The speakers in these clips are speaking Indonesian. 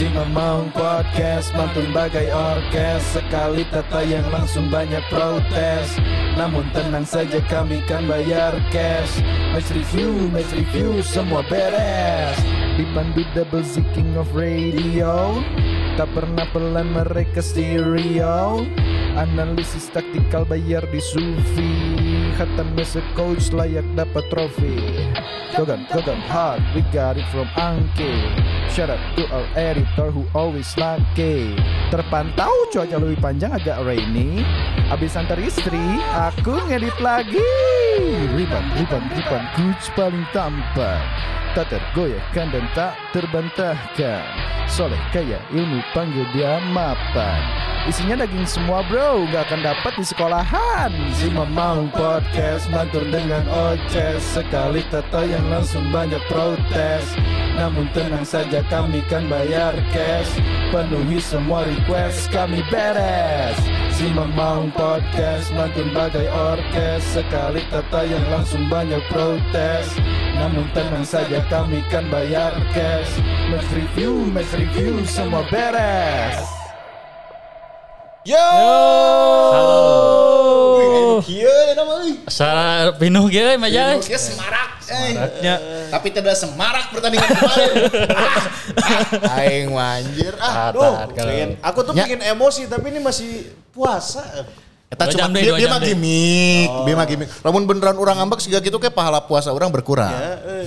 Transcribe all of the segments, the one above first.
Si Mamang Podcast mantun bagai orkes. Sekali tata yang langsung banyak protes. Namun tenang saja kami kan bayar cash. Match review, match review semua beres. Dipandu double Z King of Radio. Tak pernah pelan mereka stereo. Analisis taktikal bayar di Sufi Khatam as a coach layak dapat trofi Gogan, Gogan hard, we got it from Angke Shout out to our editor who always lucky Terpantau cuaca lebih panjang agak rainy. Abis antar istri, aku ngedit lagi. Riban, riban, riban, coach paling tampan Tak tergoyahkan dan tak terbantahkan. Soleh kaya ilmu panggil dia mapan. Isinya daging semua bro. Gak akan dapat di sekolahan. Si Mamang Podcast Mantur dengan oces. Sekali tata yang langsung banyak protes. Namun tenang saja kami kan bayar cash. Penuhi semua request kami beres Si Mamang Podcast Mantun bagai orkes Sekali tata yang langsung banyak protes namun tenang saja kami kan bayar cash Match review, match review semua beres Yo. Halo. Sa pinuh ge maja. Kieu semarak. eh. Ya. Tapi tidak semarak pertandingan kemarin. ah, aing manjir. Ah, Tat, duh. tat, kalau- Pengen- aku tuh Ya. pengen emosi tapi ini masih puasa. Eta cuma jam deh, dia, dia mah deh. gimmick, dia mah gimmick. Lamun beneran orang ngambek siga gitu kayak pahala puasa orang berkurang. Ya, eh.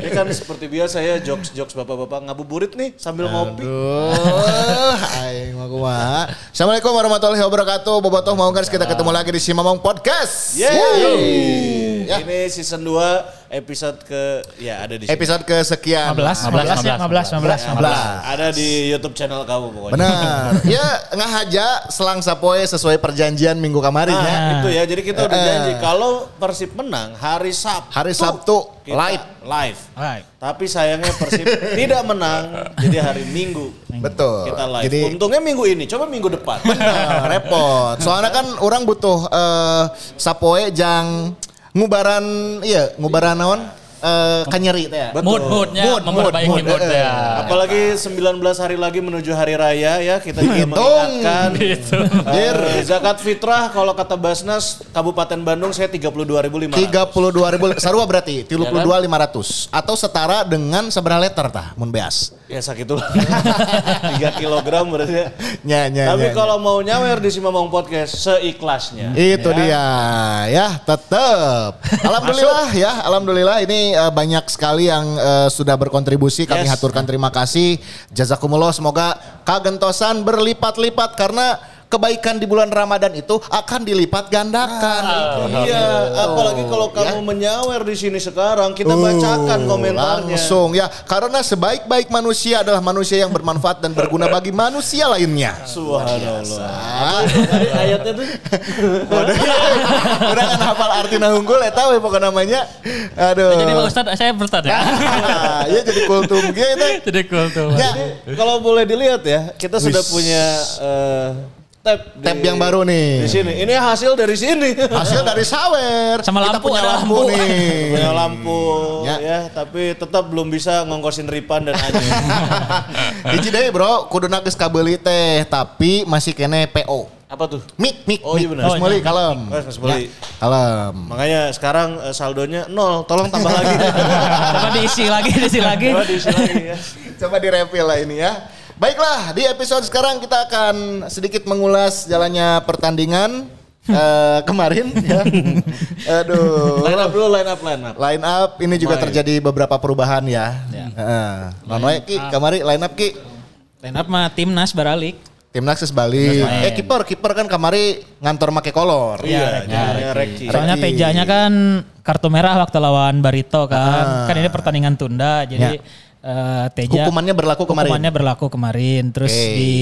Ini kan seperti biasa ya jokes-jokes bapak-bapak ngabuburit nih sambil ngopi. Aduh, aing mah. Assalamualaikum warahmatullahi wabarakatuh. Bobotoh mau kan kita ketemu lagi di Simamong Podcast. Yeay. Ya. Ini season 2 episode ke ya ada di sini. Episode kesekian. 15, 15, 15, 15, 15. Ada di YouTube channel kamu pokoknya. Benar. ya ngahaja selang sapoe sesuai perjanjian minggu kemarin ya. Nah, itu ya. Jadi kita udah Eh. janji kalau Persib menang hari Sabtu. Hari Sabtu kita live. Live. Right. Tapi sayangnya Persib tidak menang jadi hari Minggu. Betul. Kita live. Jadi Untungnya minggu ini, coba minggu depan. Nah, repot. Soalnya kan orang butuh eh sapoe jang ngubaran iya ngubaran naon eh kanyeri teh ya. Mood moodnya Mood, memperbaiki mood, mood, mood, eh. ya. Apalagi 19 hari lagi menuju hari raya ya kita juga Hitung. mengingatkan eh, zakat fitrah kalau kata Basnas Kabupaten Bandung saya 32.500. 32 ribu sarua berarti Ya 32 500 atau setara dengan seberapa liter tah mun beas. Ya sakit tuh. 3 kilogram berarti ya. Nya. Tapi nya, kalau mau nyawer di Simamong Podcast seikhlasnya. Itu Ya. dia ya tetap. Alhamdulillah ya, alhamdulillah ini eh, banyak sekali yang eh, sudah berkontribusi. Kami Yes. haturkan terima kasih. Jazakumullah semoga kagentosan berlipat-lipat karena kebaikan di bulan Ramadan itu akan dilipat gandakan. Iya, apalagi kalau kamu menyawer di sini sekarang, kita bacakan Uh, komentarnya. Langsung ya, karena sebaik-baik manusia adalah manusia yang bermanfaat dan berguna bagi manusia lainnya. Subhanallah. Ah, ayatnya tuh udah, udah kan hafal arti nahunggul ya tahu ya pokoknya namanya. Aduh. Jadi Pak Ustadz saya bertanya. Nah, ya jadi kultum gitu. Jadi tuh. Ya, kalau boleh dilihat ya, kita sudah punya eh, tab di- tab yang baru nih. di sini. Ini hasil dari sini. Hasil dari sawer. Sama Kita lampu, punya ada lampu, lampu. nih. punya lampu Ya. ya. tapi tetap belum bisa ngongkosin Ripan dan Anjing. Hiji deui bro, kudu geus kabeli teh, tapi masih kene PO. Apa tuh? Mik, mik, Oh, iya benar. Geus meuli kalem. Oh, geus meuli. Ya, kalem. Makanya sekarang eh, saldonya nol. Tolong tambah lagi. Coba diisi lagi, diisi lagi. Coba diisi lagi ya. Coba direfill lah ini ya. Baiklah, di episode sekarang kita akan sedikit mengulas jalannya pertandingan eh, kemarin ya. Aduh. Line up dulu, line up, line up. Line up ini juga Main. terjadi beberapa perubahan ya. Ya. Wae, Ki, kamari line up Ki. Line up mah timnas baralik. Timnas. Timnas main. Eh kiper, kiper kan kamari ngantor make kolor. Iya, jadinya Reki. Soalnya Reki. Tejanya kan kartu merah waktu lawan Barito kan. Kan ini pertandingan tunda jadi eh, Teja Hukumannya berlaku kemarin. Hukumannya berlaku kemarin. Terus Oke. di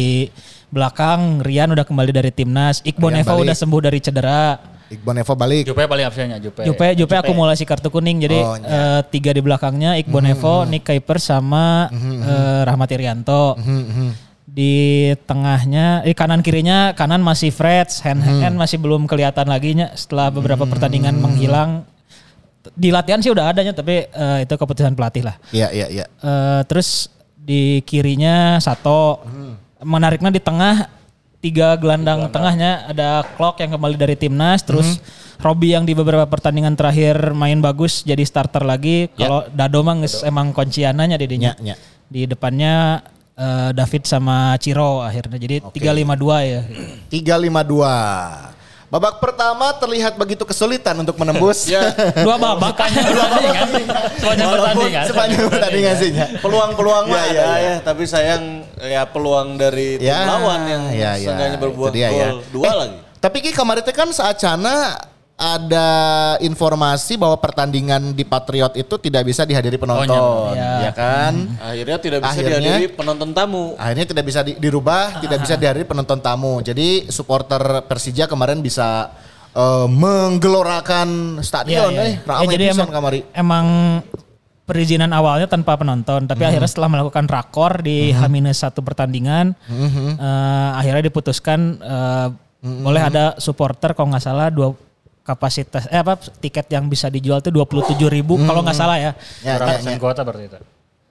belakang Rian udah kembali dari timnas. Iqbal Neva balik. udah sembuh dari cedera. Iqbal Nevo balik. Jupe paling absennya Jupe. Jupe Jupe akumulasi kartu kuning jadi Oh, eh, tiga di belakangnya Iqbal Nevo, Nick Kuiper sama eh, Rahmat Irianto. Di tengahnya, di kanan kirinya kanan masih Freds, hand hand masih belum kelihatan lagi nya setelah beberapa pertandingan menghilang. Di latihan sih udah adanya tapi eh, itu keputusan pelatih lah. Iya, iya, iya. Eh, terus di kirinya Sato. Menariknya di tengah tiga gelandang tengahnya ada Clock yang kembali dari timnas, terus Robi yang di beberapa pertandingan terakhir main bagus jadi starter lagi. Kalau Dado mah geus emang kunciananya didinya. Ya, ya. Di depannya eh, David sama Ciro akhirnya. Jadi 352 ya. 352. Babak pertama terlihat begitu kesulitan untuk menembus. Ya, Dua babak kan. Pertandingan. Sepanjang pertandingan. Sepanjang pertandingan sih. ya. peluang-peluang Ya, ya, ada ya. ya, tapi sayang ya peluang dari tim Ya, lawan yang ya, ya. berbuat ya. gol dua Eh, lagi. Tapi Ki kemarin kan seacana ada informasi bahwa pertandingan di Patriot itu tidak bisa dihadiri penonton, iya. ya kan? Akhirnya tidak bisa Akhirnya- dihadiri penonton tamu. Akhirnya tidak bisa di- dirubah, tidak bisa dihadiri penonton tamu. Jadi supporter Persija kemarin bisa eh, menggelorakan stadion Iya, iya. eh, Ya, ramai jadi pisan emang, kamari. emang perizinan awalnya tanpa penonton, tapi akhirnya setelah melakukan rakor di H-1 pertandingan, eh, akhirnya diputuskan eh, boleh ada supporter kalau nggak salah dua kapasitas eh apa tiket yang bisa dijual tuh 27.000 ribu kalau nggak salah ya. Ya, ya, Ratusan ya. kuota berarti itu.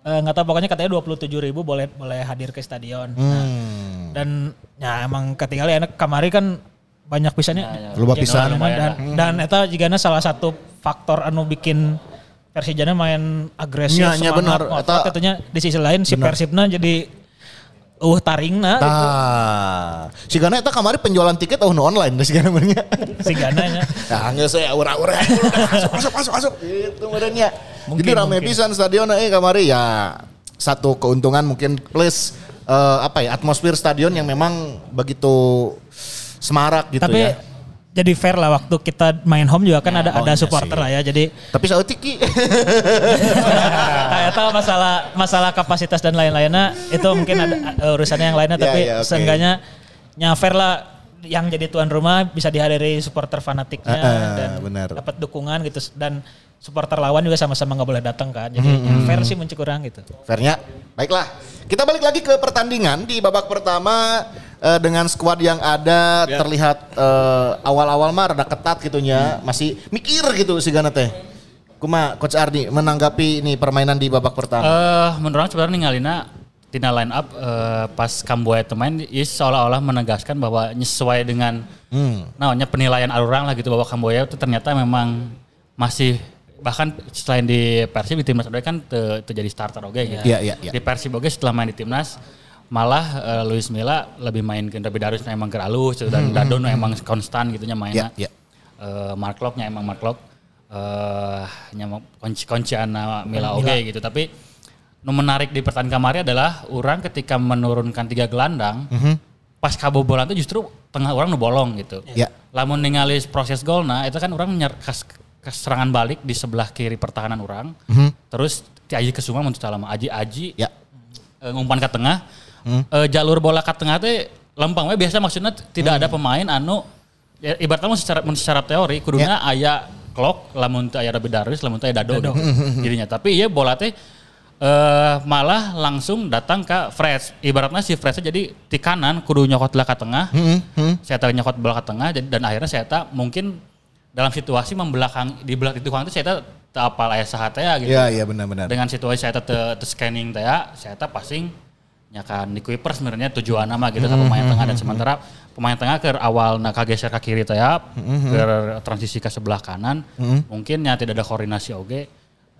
Eh, nggak tahu pokoknya katanya 27.000 ribu boleh boleh hadir ke stadion. Nah, Hmm. dan ya emang ketinggalan enak kamari kan banyak pisannya. Loba pisan. dan dan eta juga salah satu faktor anu bikin Persijana main agresif nya benar. ngotot. Eta- Katanya di sisi lain si Persibna jadi uh taringna gitu. Tah. Si Gana eta kamari penjualan tiket oh nu online si Gana benernya. si gananya. Nah, geus saya ura-ura. Masuk masuk masuk masuk. Itu merenya. Jadi rame pisan stadion eh kamari ya satu keuntungan mungkin plus eh, apa ya atmosfer stadion yang memang begitu semarak gitu Tapi ya. Jadi fair lah waktu kita main home juga kan ada oh ada iya supporter sih. lah ya. Jadi Tapi saya tiki. nah, itu masalah masalah kapasitas dan lain-lainnya itu mungkin ada uh, urusannya yang lainnya Ya, tapi ya, oke. seenggaknya nyafer lah yang jadi tuan rumah bisa dihadiri supporter fanatiknya Ah, ah, dan benar. dapat dukungan gitu dan supporter lawan juga sama-sama nggak boleh datang kan jadi Hmm, fair sih mencukurang gitu Fairnya. Baiklah. Kita balik lagi ke pertandingan di babak pertama eh, dengan skuad yang ada Ya. terlihat eh, awal-awal mah rada ketat gitunya, masih mikir gitu si Gana teh. Kuma coach Ardi menanggapi ini permainan di babak pertama. Eh, menurut sebenarnya ninggalina tina line up eh, pas Kamboya main is seolah-olah menegaskan bahwa nyesuai dengan Hmm. namanya penilaian orang lah gitu bahwa Kamboya itu ternyata memang masih bahkan selain di Persib di timnas oge kan te- terjadi starter oge gitu. Iya, iya, iya. Di Persib oge setelah main di timnas malah eh, Luis Milla lebih main ke David Darus emang ke halus gitu, dan Dado nu emang konstan gitunya mainnya. Iya, iya. Eh, Mark Locke-nya emang Mark Locke eh nya kunci kunciana Mila oge gitu tapi nu menarik di pertandingan kemarin adalah orang ketika menurunkan tiga gelandang pas kabobolan itu justru tengah orang nu bolong gitu Iya. lamun ningali proses golna itu kan orang nyer kas, kas serangan balik di sebelah kiri pertahanan orang. Terus ti Aji Kesuma untuk lama. Aji Aji. Ya. eh, ngumpan ke tengah. Eh, jalur bola ke tengah teh lempang we biasa maksudnya tidak ada pemain anu ya, ibaratnya secara secara teori kuduna aya clock lamun teu aya Robby Darwis lamun teu aya Dado, gitu. jadinya. Tapi iya bola teh eh malah langsung datang ke Fred ibaratnya si Fred jadi di kanan kudu nyokot bola ke tengah. Saya tahu nyokot bola ke tengah jadi dan akhirnya saya tak mungkin dalam situasi membelakang di belakang itu itu saya tak apal aya saha teh gitu. Iya, iya benar-benar. dengan situasi saya te, te scanning teh ya, saya passing nya kan di Kuiper sebenarnya tujuan nama gitu ke pemain tengah. Dan sementara pemain tengah ke awal nak geser ke kiri teh ya, ke transisi ke sebelah kanan mungkin nya tidak ada koordinasi oge.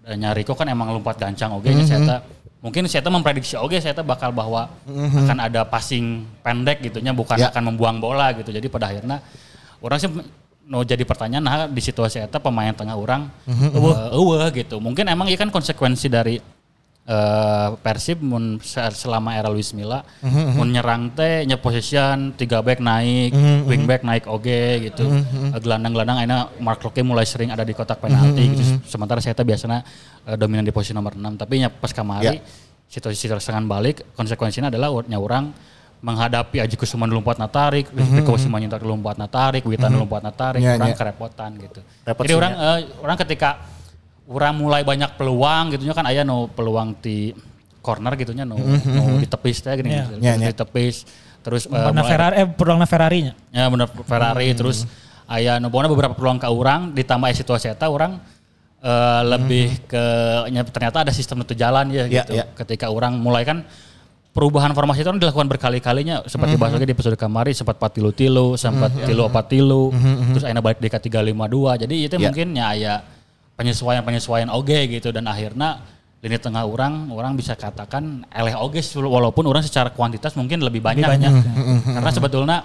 Dan Nyariko kan emang lompat gancang oge nya saya teh mungkin saya memprediksi oge saya teh bakal bahwa akan ada passing pendek gitunya bukan Ya. akan membuang bola gitu. Jadi pada akhirnya orang sih no jadi pertanyaan nah di situasi eta pemain tengah orang eueuh eueuh gitu. Mungkin emang iya kan konsekuensi dari eh Persib mun se- selama era Luis Milla mun nyerang teh nya position tiga back naik wing back naik oge gitu. Eh, gelandang-gelandang akhirnya Mark Locke mulai sering ada di kotak penalti gitu. sementara saya teh biasanya eh, dominan di posisi nomor 6 tapi nya pas kamari situasi serangan balik konsekuensinya adalah nya orang menghadapi Aji Kusuma lompat natarik, Riko Kusuma nyentak lompat natarik, Witan lompat natarik, Ya, orang ya. kerepotan gitu. Repot Jadi orang eh, orang ketika orang mulai banyak peluang gitunya kan aya no peluang di corner gitunya no, no di tepis teh gini Ya. gitu. Ya, ya. di tepis terus eh, Warna mulai- Ferrari eh peluangna Ferrari-nya. Ya benar Ferrari terus aya nu pokoknya beberapa peluang ke orang ditambah situasi eta orang eh, lebih ke nya- ternyata ada sistem itu jalan ya Ya, gitu. ya. Ketika orang mulai kan perubahan formasi itu kan dilakukan berkali-kalinya seperti bahas lagi di episode kemarin sempat patilu-tilu, sempat tilu tilu terus akhirnya balik di K352. Jadi itu Ya. mungkin ya aya penyesuaian-penyesuaian oge gitu dan akhirnya lini tengah orang orang bisa katakan eleh oge walaupun orang secara kuantitas mungkin lebih banyak, banyak, ya. karena sebetulnya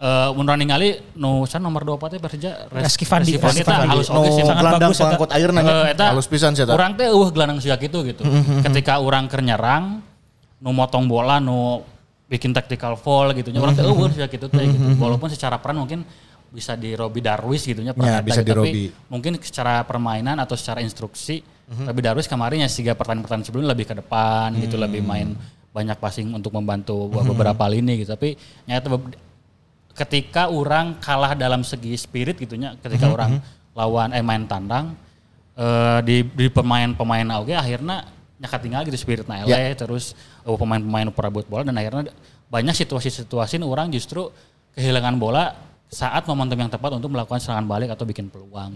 eh mun orang ningali nu san nomor 2 teh Persija Reski Fandi. Reski Fandi halus No oge sih sangat gelandang bagus, eta. pengangkut air nanya. Eh, Halus pisan sih eta. Urang teh eueuh gelandang sia gitu gitu. Ketika orang keur nyerang nu motong bola nu bikin tactical foul gitu nya urang teh eueuh sia gitu teh gitu. Walaupun secara peran mungkin bisa di Robi Darwis gitu nya Ya, bisa di mungkin secara permainan atau secara instruksi Robi Darwis kemarin ya siga pertandingan-pertandingan sebelumnya lebih ke depan gitu lebih main banyak passing untuk membantu beberapa lini gitu. Tapi nyata ketika orang kalah dalam segi spirit gitunya ketika orang lawan eh main tandang eh, di di pemain-pemain oke akhirnya nyakat tinggal gitu spirit na eleh terus eh, pemain-pemain perabot bola dan akhirnya banyak situasi-situasi orang justru kehilangan bola saat momentum yang tepat untuk melakukan serangan balik atau bikin peluang.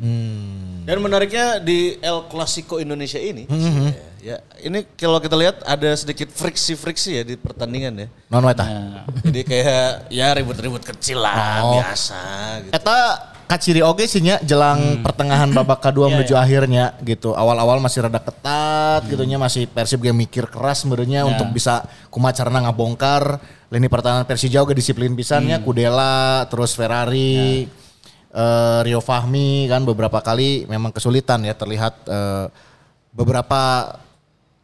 Dan menariknya di El Clasico Indonesia ini, ya ini kalau kita lihat ada sedikit friksi-friksi ya di pertandingan ya. Non eta. Jadi kayak ya ribut-ribut kecil lah Oh. biasa gitu. Eta kaciri oge sih nya jelang pertengahan babak kedua menuju akhirnya gitu. Awal-awal masih rada ketat gitu nya. Masih Persib ge mikir keras sebenarnya untuk bisa kumacarna ngabongkar. Lini pertahanan Persija oge disiplin pisannya Kudela terus Ferrari eh, Rio Fahmi kan beberapa kali memang kesulitan ya terlihat eh, beberapa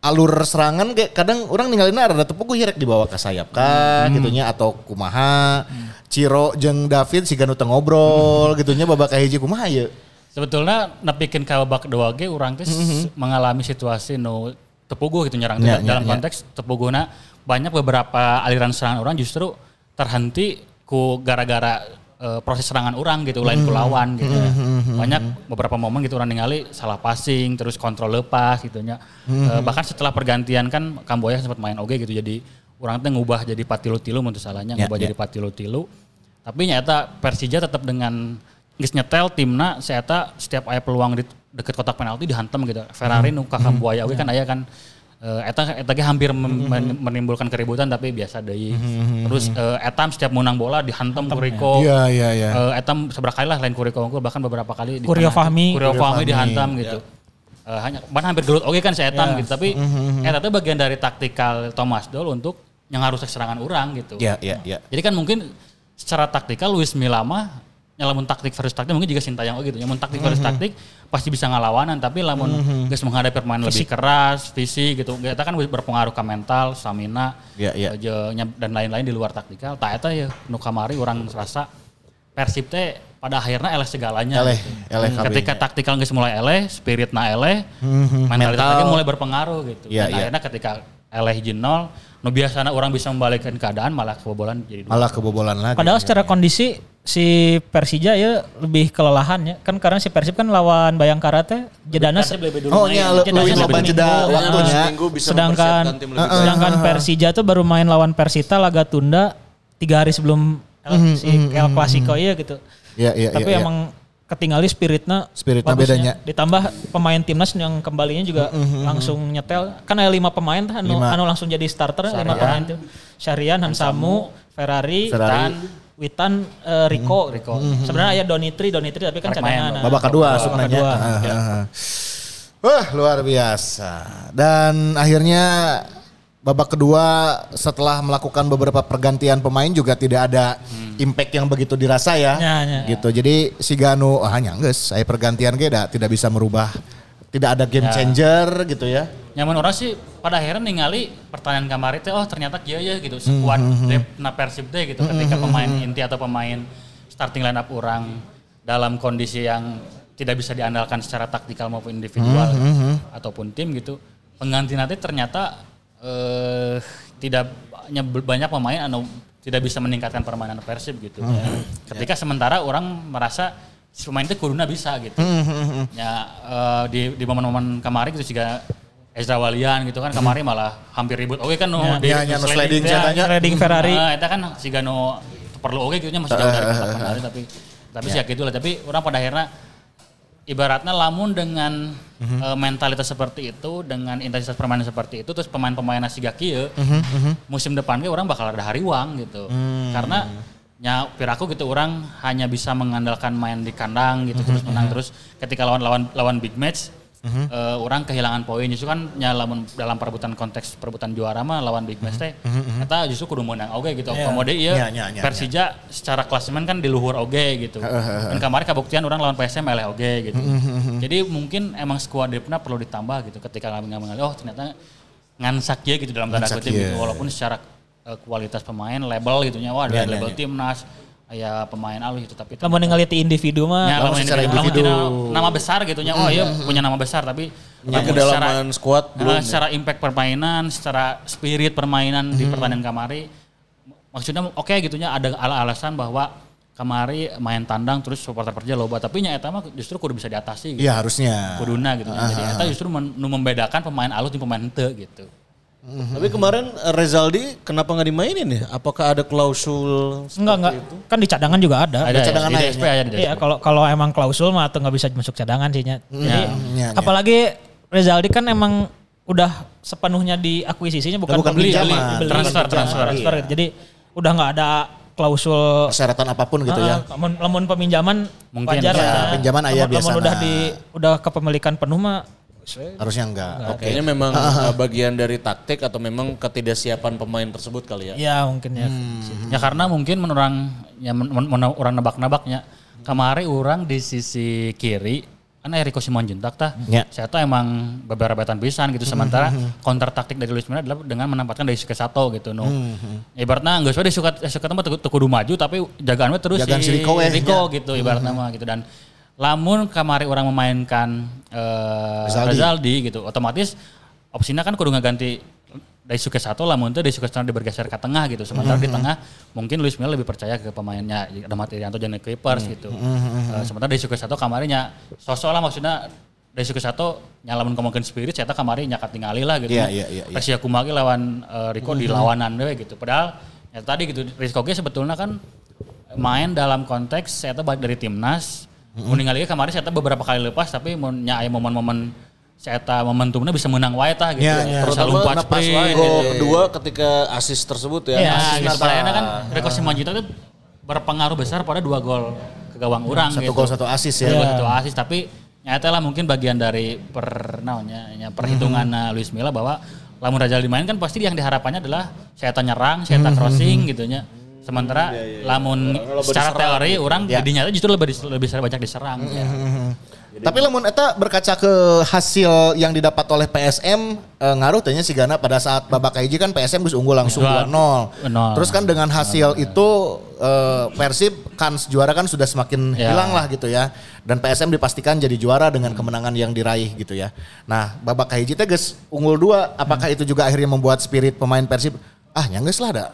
alur serangan kayak kadang orang ninggalin rada tepuk gue hirek dibawa ke sayap kan gitunya atau kumaha. Ciro jeung David si Ganu ngobrol gitunya babak kahiji kumaha ya? Sebetulnya nepikeun ka babak kedua ge urang teh s- mengalami situasi nu tepuguh gitu nyerang Ya, ya, dalam ya. konteks tepuguhna banyak beberapa aliran serangan orang justru terhenti ku gara-gara eh, proses serangan orang gitu lain ku lawan gitu ya. Banyak beberapa momen gitu orang ningali salah passing terus kontrol lepas gitu nya. Eh, bahkan setelah pergantian kan Kamboya sempat main oge gitu jadi orang teh ngubah jadi patilu-tilu menurut salahnya Ya, ngubah ya. jadi patilu-tilu. Tapi nyata Persija tetap dengan geus nyetel timna saya setiap aya peluang di deket kotak penalti dihantam gitu. Ferrari nu ka Kamboya oge kan aya kan eh, eta eta ge hampir mem- men- menimbulkan keributan tapi biasa deui. Terus eh, etam setiap menang bola dihantam ku Riko. Iya iya iya. Eh, etam seberapa kali lah lain ku Riko unggul bahkan beberapa kali di Kurio Fahmi. Kurio Fahmi Fahmi, dihantam gitu. Eh, hanya bahkan hampir gelut oke kan si etam gitu tapi eta teh bagian dari taktikal Thomas Doll untuk yang harus serangan orang gitu. Iya iya iya. Jadi kan mungkin secara taktikal Luis Milla nyalamun taktik versus taktik mungkin juga Sintayong gitu. Nyamun taktik versus taktik pasti bisa ngalawanan tapi lamun geus menghadapi permainan lebih keras, fisik gitu. Kita kan berpengaruh ke mental, stamina, je- nya- dan lain-lain di luar taktikal. Tak eta ya nu kamari orang rasa Persib teh pada akhirnya eleh segalanya. Eleh, gitu. eleh kabeh. Ketika taktikal geus mulai eleh, spiritna eleh, mentalitas mental. lagi mulai berpengaruh gitu. Iya, dan iya. akhirnya ketika eleh jenol, nu biasanya orang bisa membalikkan keadaan malah kebobolan jadi dua. Malah kebobolan lagi. Padahal secara kondisi si Persija ya lebih kelelahan ya. Kan karena si Persib kan lawan Bayangkara teh jedana Oh Jedanya lebih loba jeda waktunya. Seminggu bisa sedangkan mempersiapkan tim lebih baik. sedangkan Persija tuh baru main lawan Persita laga tunda tiga hari sebelum El, si El Clasico ya gitu. Iya iya Tapi iya. iya. emang ketinggali spiritnya Spiritnya bagusnya. bedanya. Ditambah pemain timnas yang kembalinya juga langsung nyetel. Kan ada lima pemain tuh anu, Lima. anu langsung jadi starter lima pemain tuh. Syarian, Hansamu, Ferrari, Ferrari. Witan, Witan, eh, Rico. Rico. Sebenarnya ya Donitri, Donitri tapi kan cadangan. Babak kedua Babak sebenarnya. kedua. Ah, ah, ah. Wah luar biasa. Dan akhirnya babak kedua setelah melakukan beberapa pergantian pemain juga tidak ada impact yang begitu dirasa ya. Ya, ya. Gitu. Jadi si Ganu ah nyangges, saya pergantian ge da, tidak bisa merubah tidak ada game Ya. changer gitu ya. Nyaman orang sih pada akhirnya ningali pertanyaan kemarin teh oh ternyata kia ya gitu sekuat depth na Persib teh gitu ketika pemain inti atau pemain starting line up orang dalam kondisi yang tidak bisa diandalkan secara taktikal maupun individual ataupun tim gitu pengganti nanti ternyata eh tidak banyak banyak pemain anu tidak bisa meningkatkan permainan Persib gitu ya. ketika sementara orang merasa si pemain itu kuduna bisa gitu. Ya eh, di di momen-momen kemarin gitu juga Ezra Walian gitu kan kemarin malah hampir ribut. Oke kan no, Ya, di ya, ya, no sliding teh. ceritanya. Sliding Ferrari. Nah, itu kan si Gano perlu oke gitu nya masih jauh dari kotak penalti tapi tapi sih ya. gitu lah tapi orang pada akhirnya ibaratnya lamun dengan eh, mentalitas seperti itu dengan intensitas permainan seperti itu terus pemain-pemain nasi kieu musim depan ge orang bakal ada hari uang gitu. Karena nya piraku gitu orang hanya bisa mengandalkan main di kandang gitu terus menang terus. Ketika lawan lawan lawan big match eh, orang kehilangan poin. Justru kan nya lamun dalam perebutan konteks perebutan juara mah lawan big match teh eta justru kudu menang oke gitu. Komode ieu Ya, ya, ya, Persija secara klasemen kan di luhur oge gitu. Dan kemarin kabuktian orang lawan PSM eleh oge gitu. Jadi mungkin emang skuad depna perlu ditambah gitu ketika kami ngambil oh ternyata ngansak ya gitu dalam tanda kutip gitu. walaupun secara eh, kualitas pemain label gitu nya wah ada ya, label ya. timnas ya pemain alus gitu tapi Lamun ningali ti individu mah Ya, lamun lamun secara individu, lamun nama besar gitu nya. Oh iya punya nama besar tapi Tapi lamun kedalaman squad secara, belum eh, ya. secara impact permainan, secara spirit permainan di pertandingan kamari maksudnya oke gitu nya ada ala alasan bahwa kamari main tandang terus supporter Persija loba tapi nya eta mah justru kudu bisa diatasi gitu. Iya harusnya. Kuduna gitu. Jadi eta justru men- membedakan pemain alus dan pemain henteu gitu. Tapi kemarin eh, Rezaldi kenapa nggak dimainin ya? Apakah ada klausul? enggak enggak kan di cadangan juga ada. Ada cadangan ya, di lainnya. DSP aja di Iya, kalau kalau emang klausul mah atau nggak bisa masuk cadangan sih nya. Jadi Ya, ya. apalagi Rezaldi kan emang udah sepenuhnya diakuisisinya bukan, Bukan pembeli, pinjaman. beli- beli- Transfer, transfer. transfer gitu. Jadi udah nggak ada klausul Persyaratan apa pun gitu ya. Ah, lamun, lamun peminjaman Mungkin, wajar ya, lah. pinjaman aya Lamun- lamun biasana. udah di udah kepemilikan penuh mah Harusnya enggak. Oke. Kayaknya memang eh, bagian dari taktik atau memang ketidaksiapan pemain tersebut kali ya. ya mungkin ya. Ya karena mungkin menurut orang ya men, men- men- orang nebak-nebaknya kemarin orang di sisi kiri kan Eriko Simanjuntak tah. Ya. Saya tuh emang beberapa betan pisan gitu sementara counter taktik dari Luis Milla adalah dengan menempatkan dari Suke Sato gitu no. Ibaratnya enggak usah di Suka Suka mah teu teu kudu maju tapi jagaan we terus Jagaan si Rico we, Rico gitu ibaratnya mah gitu dan lamun kemarin orang memainkan Rezaldi. Rezaldi gitu otomatis opsinya kan kudu ngeganti dari Suke satu lamun itu dari Suke satu bergeser ke tengah gitu sementara di tengah mungkin Luis Milla lebih percaya ke pemainnya ada Irianto dan Clippers gitu. Eh, sementara dari Suke satu kamarnya sosok lah maksudnya dari Suke satu nyalamun kemungkinan spirit saya kemarin nyakat tinggali lah gitu. Iya, iya, iya, iya. Persia Kumagi lawan eh, Rico di lawanan deh gitu. Padahal ya tadi gitu Rizko Ge sebetulnya kan main dalam konteks saya dari timnas mau ningali kemarin saya beberapa kali lepas tapi mau nyai momen-momen saya momentumnya bisa menang wae tah gitu. Ya, ya. Terus Terutama lompat pas sprint gol gitu. kedua ketika asis tersebut ya. Ya, Asis gitu. Kan Rico Simanjuntak itu berpengaruh besar pada dua gol ke gawang orang Satu gitu. gol satu asis ya. Satu gol satu asis tapi nyata lah mungkin bagian dari per naonnya ya, perhitungan Mhm. Luis Milla bahwa lamun Rajal dimain kan pasti yang diharapkannya adalah saya nyerang, saya Mhm. crossing gitu nya. Sementara lamun secara teori orang Ya. nyata justru lebih lebih banyak diserang. ya. Tapi lamun eta berkaca ke hasil yang didapat oleh PSM eh, ngaruh tanya si Gana pada saat babak hiji kan PSM bisa unggul langsung Dua- 2-0. nol. Terus kan dengan hasil itu eh, Persib kans juara kan sudah semakin Ya. hilang lah gitu ya. Dan PSM dipastikan jadi juara dengan kemenangan yang diraih gitu ya. Nah, babak hiji teh geus unggul dua, apakah itu juga akhirnya membuat spirit pemain Persib ah nyanggeus lah ada.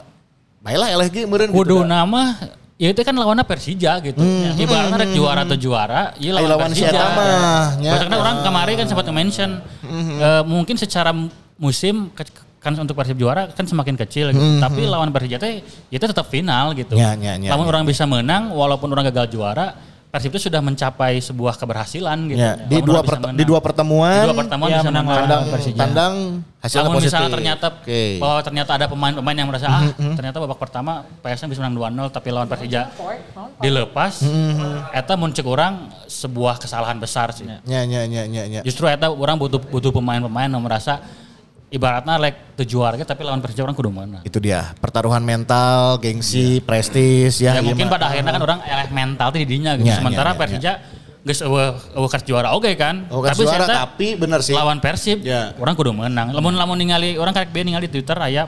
Baiklah eleh ge meureun gitu. Kudu nama ya itu kan lawannya Persija gitu. Ya, Ibaratnya rek juara atau juara, ya Ayo lawan, lawan si Persija. mah, nya. Bahkan orang kemarin kan sempat mention eh, mungkin secara musim ke- kan untuk Persib juara kan semakin kecil gitu. Tapi lawan Persija teh itu tetap final gitu. Nya, nya, nya, Lamun nya. orang bisa menang walaupun orang gagal juara, Persib itu sudah mencapai sebuah keberhasilan gitu. Ya, di dua di dua pertemuan, Di dua pertemuan Ya, bisa menang tandang Persija. tandang hasilnya Namun positif. misalnya ternyata Oke. bahwa ternyata ada pemain-pemain yang merasa ah ternyata babak pertama PSM bisa menang 2-0 tapi lawan Persija dilepas. Eta mun cek orang sebuah kesalahan besar sih. Nya nya nya nya nya. Justru eta orang butuh butuh pemain-pemain yang merasa ibaratnya like tujuh juara tapi lawan Persija orang kudu menang. Itu dia pertaruhan mental, gengsi, prestis ya. Ya, iya mungkin pada akhirnya kan orang elek mental tuh didinya gitu. Ya, Sementara ya, ya, Persija geus eueuh eueuh juara oke kan. Oh, tapi juara tapi bener sih. lawan Persib Ya. orang kudu menang. Lamun lamun ningali orang karek bieu ningali di Twitter aya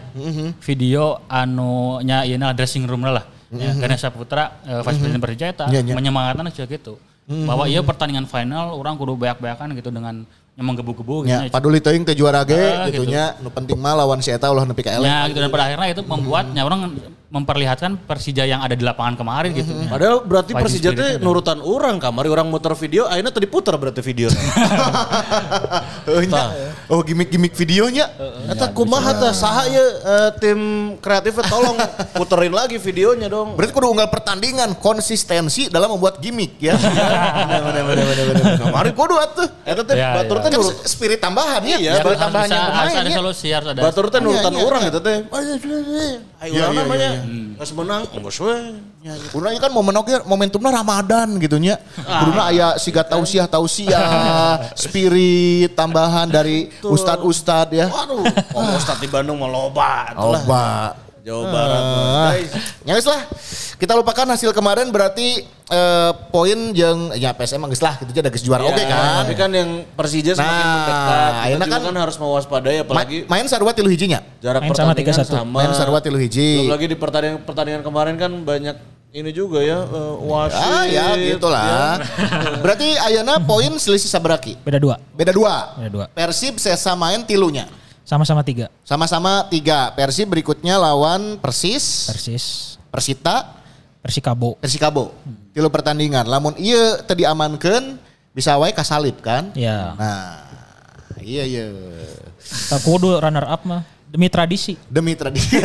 video anu nya ieu dressing room lah. Ya, Ganesha Putra eh, Vice President Persija eta Ya, ya. menyemangatkan aja gitu. Bahwa iya pertandingan final orang kudu beak-beakan gitu dengan nyemang gebu-gebu gitu. Ya, paduli teuing teh juara ge Ah, gitu gitu. nya nu penting mah lawan si eta ulah nepi ka eleh. Ya gitu dan pada akhirnya itu membuatnya orang memperlihatkan Persija yang ada di lapangan kemarin gitu. Padahal berarti Persija teh spiritnya ada. nurutan orang kamari orang muter video, akhirnya tadi puter berarti video. Oh, nya. Oh gimmick-gimmick videonya. Eta kumaha teh saha ye eh, tim kreatifnya tolong puterin lagi videonya dong. Berarti kudu unggal pertandingan konsistensi dalam membuat gimmick ya. Bener, bener. Kemarin kudu atuh. Eta teh Ya, batur ya. teh Kan spirit tambahan ya. Iya, Ya, spirit harus, tambahan yang harus ada ya. solusi, harus ada. Batur teh nurutan Iya, iya, orang iya. gitu teh. Ayo Iya, iya, namanya. iya, Geus menang, geus we. Urangnya kan momen oke momentumnya Ramadan gitu nya. Kuduna aya siga tausiah tausiah, spirit tambahan dari ustad-ustad ya. Waduh, oh Ustaz di Bandung mau loba. Loba. Jawa Barat. Ah. Guys, Ya wis lah. Kita lupakan hasil kemarin berarti eh, poin yang ya PSM geus lah gitu aja geus juara Iya, oke kan. Tapi kan yang Persija semakin Nah, mendekat. Kita kan- kan, harus mewaspadai Ma- apalagi main sarua tilu hijinya. jarak Main sama pertandingan 3-1. sama. Main sarua tilu hiji. Belum lagi di pertandingan pertandingan kemarin kan banyak ini juga ya eh, wasit. Ah ya gitulah. Berarti Ayana poin selisih saberaki. Beda dua. Beda dua. Beda dua. Persib sesa main tilunya. Sama-sama tiga. Sama-sama tiga. Persib berikutnya lawan Persis, Persis. Persita, Persikabo. Persikabo. Tilu pertandingan. Lamun iya tadi amankan bisa wae kasalip kan? Ya. Nah, iya iya. Tak kudu runner up mah. Demi tradisi. Demi tradisi.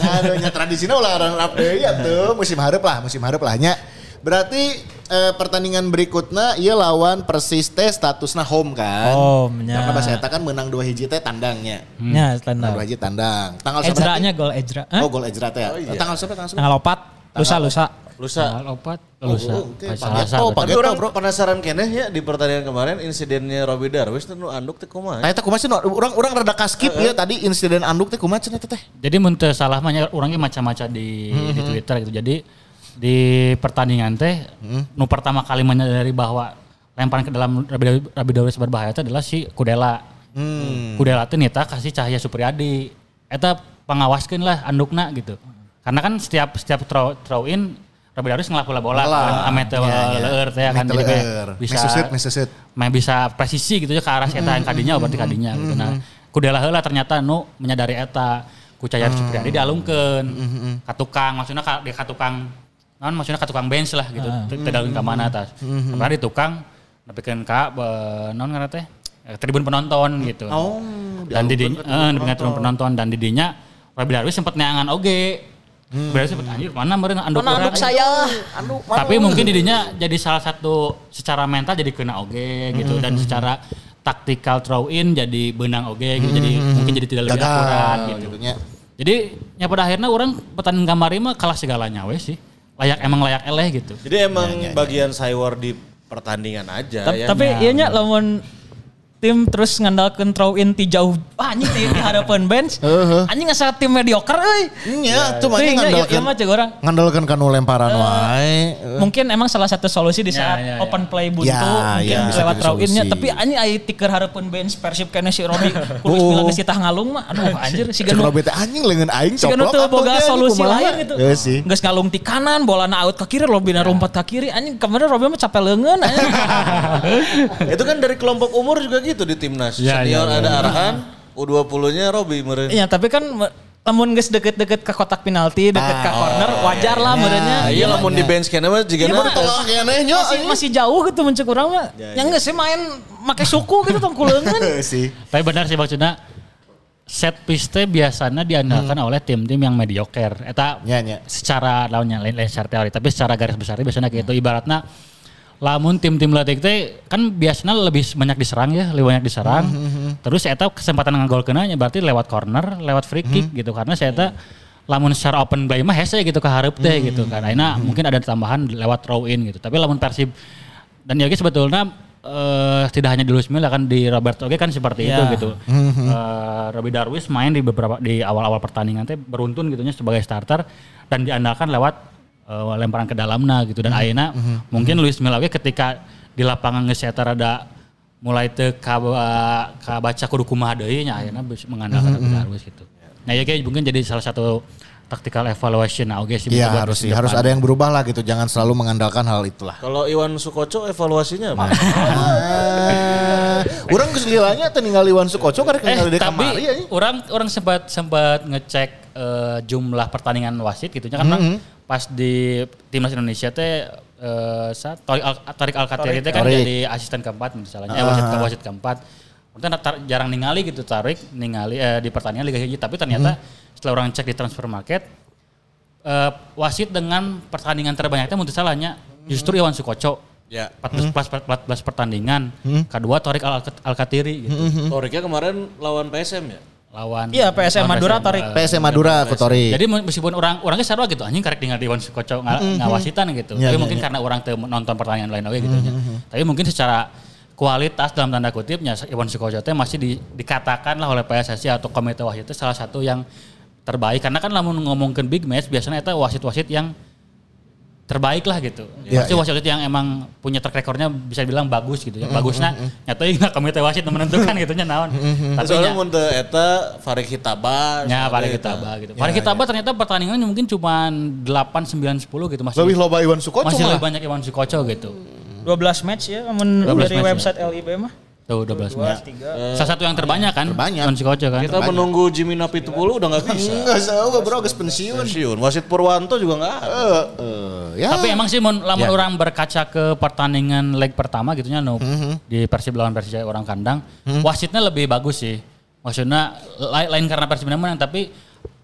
Aduh, nya tradisinya ulah runner up deui ya tuh. Musim hareup lah, musim hareup lah nya. Berarti eh, pertandingan berikutnya iya lawan Persis teh statusnya home kan. Home, nya. Karena bahasa eta kan menang dua hiji teh tandangnya. Ya, Menang standar. dua hiji tandang. Tanggal? Ejranya gol Ejra. Oh, gol Ejra teh. ya. Tanggal seberapa? Tanggal seberapa? Tanggal opat. Lusa, lusa. Lusa. Tanggal opat, lusa. oh, Selasa, oh, betul. pakai- Tapi orang bro. penasaran keneh ya di pertandingan kemarin insidennya Robi Darwis tuh nu anduk teh kumaha. Nah, eta kumaha sih? Orang orang rada kaskip ya tadi insiden anduk teh kumaha cenah teh? Jadi mun teu salah mah nya orangnya macam-macam di di Twitter gitu. Jadi di pertandingan teh nu pertama kali menyadari bahwa lemparan ke dalam Rabi Rabi Dawes berbahaya itu adalah si Kudela. Kudela teh nita kasih Cahaya Supriyadi. Eta pangawaskeun lah andukna gitu. Karena kan setiap setiap throw, throw in Rabi Dawes ngelapula bola Bola. kan ame teu Ya, ya. leur teh kan jadi bisa Mesusut, mesusut. main bisa presisi gitu ya ke arah si eta yang kadinya berarti kadinya gitu. Nah, kudela heula ternyata nu menyadari eta ku Cahaya Supriyadi dialungkeun ka tukang maksudnya ka, di ka tukang naon maksudnya ka tukang bench lah gitu. Teu teu dalung ka mana atas. Tapi di tukang nepikeun ka be- naon ngaranna teh? Eh, Tribun penonton gitu. Oh, dan di eh dengan tribun penonton dan di dinya Rabi Darwis sempat neangan oge. Berarti sempat anjir mana meureun anduk urang. saya. Anduk Tapi mungkin didinya jadi salah satu secara mental jadi kena oge gitu dan secara tactical throw in jadi benang oge gitu jadi mungkin jadi tidak lebih akurat gitu. Jadi ya pada akhirnya orang pertandingan kamari mah kalah segalanya wes sih. Layak emang layak eleh gitu. Jadi emang bagian saywar di pertandingan aja Ta- ya. Tapi iya nya lamun tim terus ngandalkeun throw in ti jauh ah, anjing di, di hadapan bench. Anjing asa tim mediocre euy. Teuing makanya nya, ieu- ieu ngandalkeun mah cek orang. ngandalkeun kanu lemparan wae. Mungkin emang salah satu solusi di saat ya, ya. open play buntu Ya, mungkin ya, bisa lewat throw in-nya tapi anjing aya tiker harapan bench Persib kene si Robi kudu bilang geus tah ngalung mah aduh anjir si Ganu Robert anjing leungeun aing si coplok atuh boga teh, solusi lain gitu. Heeh sih. Geus ngalung ti kanan, bolana out ke kiri, Robina lompat ke kiri. Anjing kemarin Robi mah capek leungeun anjing. itu kan dari kelompok umur juga gitu di timnas. Ya, Senior ya, ya. ada arahan, U20-nya Robi meureun. Iya, tapi kan lamun geus deket-deket ke kotak penalti, deket ke corner, wajar lah merenya. Ah, iya lamun di bench kena mah juga Iya, na- baru tolong keneh nya masih masih jauh gitu mencek urang mah. Yang geus sih main make suku gitu tong kuleungeun. Heeh sih. Tapi benar sih maksudnya set piece teh biasanya diandalkan oleh tim-tim yang mediocre. Eta nya. secara lawannya lain, lain secara teori, tapi secara garis besar biasanya gitu. Ibaratnya lamun tim-tim latih teh kan biasanya lebih banyak diserang ya, lebih banyak diserang. Terus eta kesempatan ngagol kenanya berarti lewat corner, lewat free kick gitu karena saya eta lamun secara open play mah hese gitu ke hareup teh gitu kan. Akhirnya mungkin ada tambahan lewat throw in gitu. Tapi lamun Persib dan ya sebetulnya eh, tidak hanya di Luis Milla kan di Robert Oge kan seperti itu Ya. gitu. Eh, Robi Darwis main di beberapa di awal-awal pertandingan teh beruntun gitunya sebagai starter dan diandalkan lewat eh, lemparan ke dalamna gitu dan ayeuna mungkin Luis Milla ketika di lapangan geus eta rada mulai teu ka, ka baca kudu kumaha deui nya ayeuna bisa mengandalkan Robi Darwis gitu. Nah ya kayak mungkin jadi salah satu tactical evaluation nah oke sih Iya harus sih, harus ada yang berubah lah gitu. Jangan selalu mengandalkan hal itulah. Kalau Iwan Sukoco evaluasinya apa? Orang keselilanya tinggal Iwan Sukoco karena eh tinggal di tapi kamari ya. orang orang sempat sempat ngecek eh, jumlah pertandingan wasit gitu ya, karena Mm-hmm. Pas di timnas Indonesia teh eh, saat Torik Al, Tarik Alkatiri teh kan Torik. jadi asisten keempat misalnya eh, wasit ke wasit keempat tar- jarang ningali gitu Tarik ningali eh, di pertandingan Liga Hiji tapi ternyata Mm-hmm. setelah orang cek di transfer market eh, wasit dengan pertandingan terbanyaknya menurut salahnya justru Iwan Sukoco Ya. 14, Mm-hmm. 14, 14 pertandingan kedua Torik Al Alkatiri gitu Mm-hmm. Toriknya kemarin lawan PSM ya? Lawan Iya, PSM lawan Madura, PSM, Tarik. PSM Madura Kutori. Jadi meskipun orang orangnya sarua gitu, anjing karek tinggal di Iwan Sukoco nga- ngawasitan gitu. Ya, Tapi ya, mungkin ya. karena orang teu nonton pertandingan lain oke gitu nya. Tapi mungkin secara kualitas dalam tanda kutipnya Iwan Sukoco teh masih di- dikatakan lah oleh PSSI atau komite wasit itu salah satu yang terbaik karena kan lamun ngomongin big match biasanya itu wasit-wasit yang terbaik lah gitu. Ya, Pasti ya. wasit yang emang punya track recordnya bisa dibilang bagus gitu ya. Bagusnya nyata nggak komite wasit menentukan gitu nya naon. Tapi Soalnya nya- mun teu eta Farid Hitaba. Ya, Farid eta. Kitaba gitu. Farid Kitaba ternyata pertandingannya mungkin cuma 8, 9, 10 gitu masih. Lebih loba Iwan Sukoco masih lebih banyak Iwan Sukoco gitu. 12 match ya men 12 dari match, website LIB mah. Tuh 12 Dua, match. tiga. Salah satu yang terbanyak kan? Terbanyak. Iwan Sukoco kan. Kita menunggu Jimmy Napitupulu udah nggak bisa. Enggak tahu bro, geus pensiun. Pensiun. Wasit Purwanto juga nggak ada. Eh, eh, ya. Tapi emang sih mun lamun Ya. orang berkaca ke pertandingan leg pertama gitu nya no, Mhm. di Persib lawan Persija orang kandang, wasitnya lebih bagus sih. Maksudnya lain, lain karena Persib menang tapi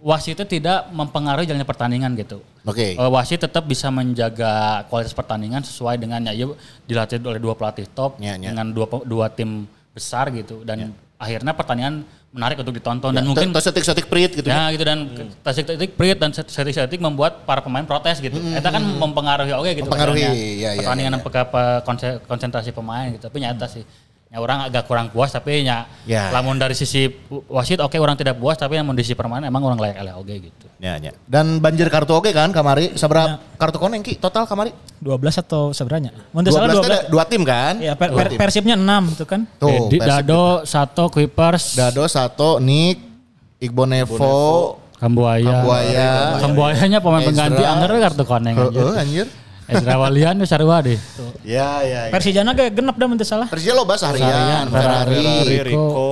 wasitnya tidak mempengaruhi jalannya pertandingan gitu. Oke. Eh, wasit tetap bisa menjaga kualitas pertandingan sesuai dengan ya, ya dilatih oleh dua pelatih top Ya, ya. dengan dua dua tim besar gitu dan akhirnya pertandingan menarik untuk ditonton dan mungkin setik-setik prit gitu. ya gitu dan tasik-tasik prit dan setik-setik membuat para pemain protes gitu. Itu kan mempengaruhi oke gitu. Mempengaruhi, iya, iya, Pertandingan pe- konse- konsentrasi pemain gitu. Tapi nyata sih. Ya orang agak kurang puas tapi ya, Ya, lamun dari sisi wasit oke orang tidak puas tapi namun di sisi permainan emang orang layak oke gitu. Ya, ya. Dan banjir kartu oke kan kamari? Seberapa kartu koneng ki total kamari? 12 atau seberanya? Mun 12 teu salah teh ada 12. dua tim kan? Ya, per, per-. Persibnya 6 itu kan. Tuh, Persib Dado, Sato, Kuipers, Dado satu, Nick, Iqbal Nevo, Kambuaya. Kambuaya. Kambuayanya pemain Ezra. pengganti anggar kartu koneng Heeh, aja. anjir. Ezra Walian ya sarua deh. Ya, ya, ya. Persijana ge genep dah mun teu salah. Persija loba seharian, Seharian, Ferrari, Ferrari, Rico.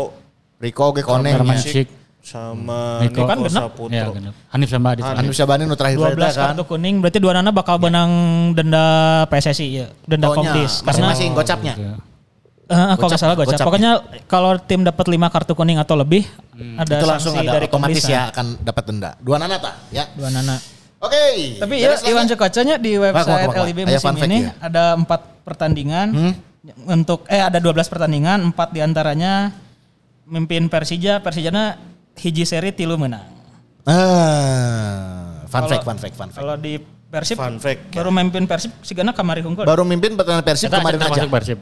Rico, oke koneng. Ya. Sik. sama Nico. Nico Kan genep. Ya, genep. Hanif Sambadi. Hanif Syabani nu terakhir 12 eta kan. kartu kuning berarti dua nana bakal benang denda PSSI ya, denda komdis karena masing-masing gocapnya. Eh, kalau nggak salah gocap. gocap. Pokoknya kalau tim dapat 5 kartu kuning atau lebih ada Itu langsung sanksi ada dari otomatis ya akan dapat denda. Dua nana tak? Ya. Dua nana. Oke. Tapi ya. Iwan Sukoconya di website wah, wah, wah. LIB musim fun fact ini ya. ada empat pertandingan untuk eh ada 12 pertandingan, empat di antaranya mimpin Persija, Persijana hiji seri tilu menang. Ah, fun Kalau- fact, fun fact, fun fact. Kalau di Persib Fun fact. baru mimpin Persib sigana kamari unggul. Baru mimpin pertandingan Persib kemarin aja. termasuk Persib.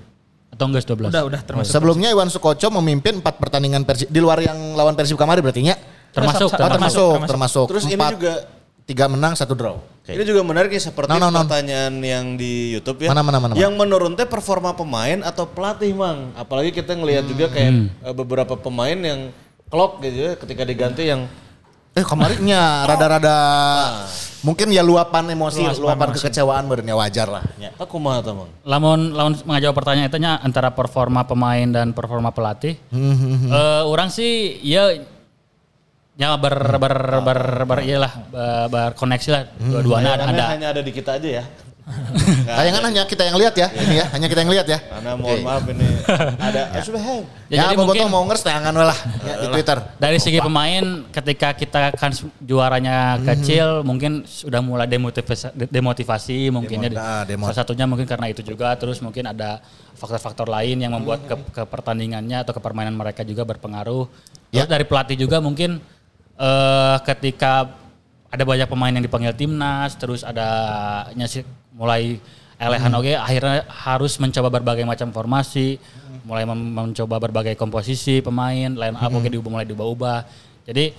Atau enggak 12? Udah udah termasuk. Sebelumnya Iwan Sukoco memimpin empat pertandingan Persib di luar yang lawan Persib kemarin berarti nya. Termasuk, Oh, termasuk, termasuk. termasuk. Terus ini Empat, juga tiga menang satu draw. Ini juga menarik ya seperti Non, non, non. pertanyaan yang di YouTube ya. Mana, mana, mana, Yang menurun teh performa pemain atau pelatih, Mang? Apalagi kita ngelihat juga kayak Hmm. eh, beberapa pemain yang klop gitu ya ketika diganti yang Eh kemarinnya rada-rada mungkin ya luapan emosi, luapan, kekecewaan berarti wajar lah. Ya. aku mah tuh, Mang. Lamun lamun ngajawab pertanyaan itu nya antara performa pemain dan performa pelatih. Eh orang sih ya ya ber ber ber, ber iyalah ber- berkoneksi lah dua-duanya ada, ada. hanya ada di kita aja ya. Tayangan hanya kita yang lihat ya, ini ya, hanya kita yang lihat ya. Karena mohon maaf ini ada sudah hey. Ya, Ya, jadi mau ngers tayangan lah ya, di Twitter. dari segi pemain ketika kita kan juaranya kecil mungkin sudah mulai demotivasi, demotivasi mungkinnya Demo- ah, demot. salah satunya mungkin karena itu juga terus mungkin ada faktor-faktor lain yang membuat ke, ke pertandingannya atau ke permainan mereka juga berpengaruh terus Ya. dari pelatih juga mungkin eh ketika ada banyak pemain yang dipanggil timnas terus ada nyasi mulai elehan oke akhirnya harus mencoba berbagai macam formasi mulai mem- mencoba berbagai komposisi pemain line up oke diubah mulai diubah-ubah. Jadi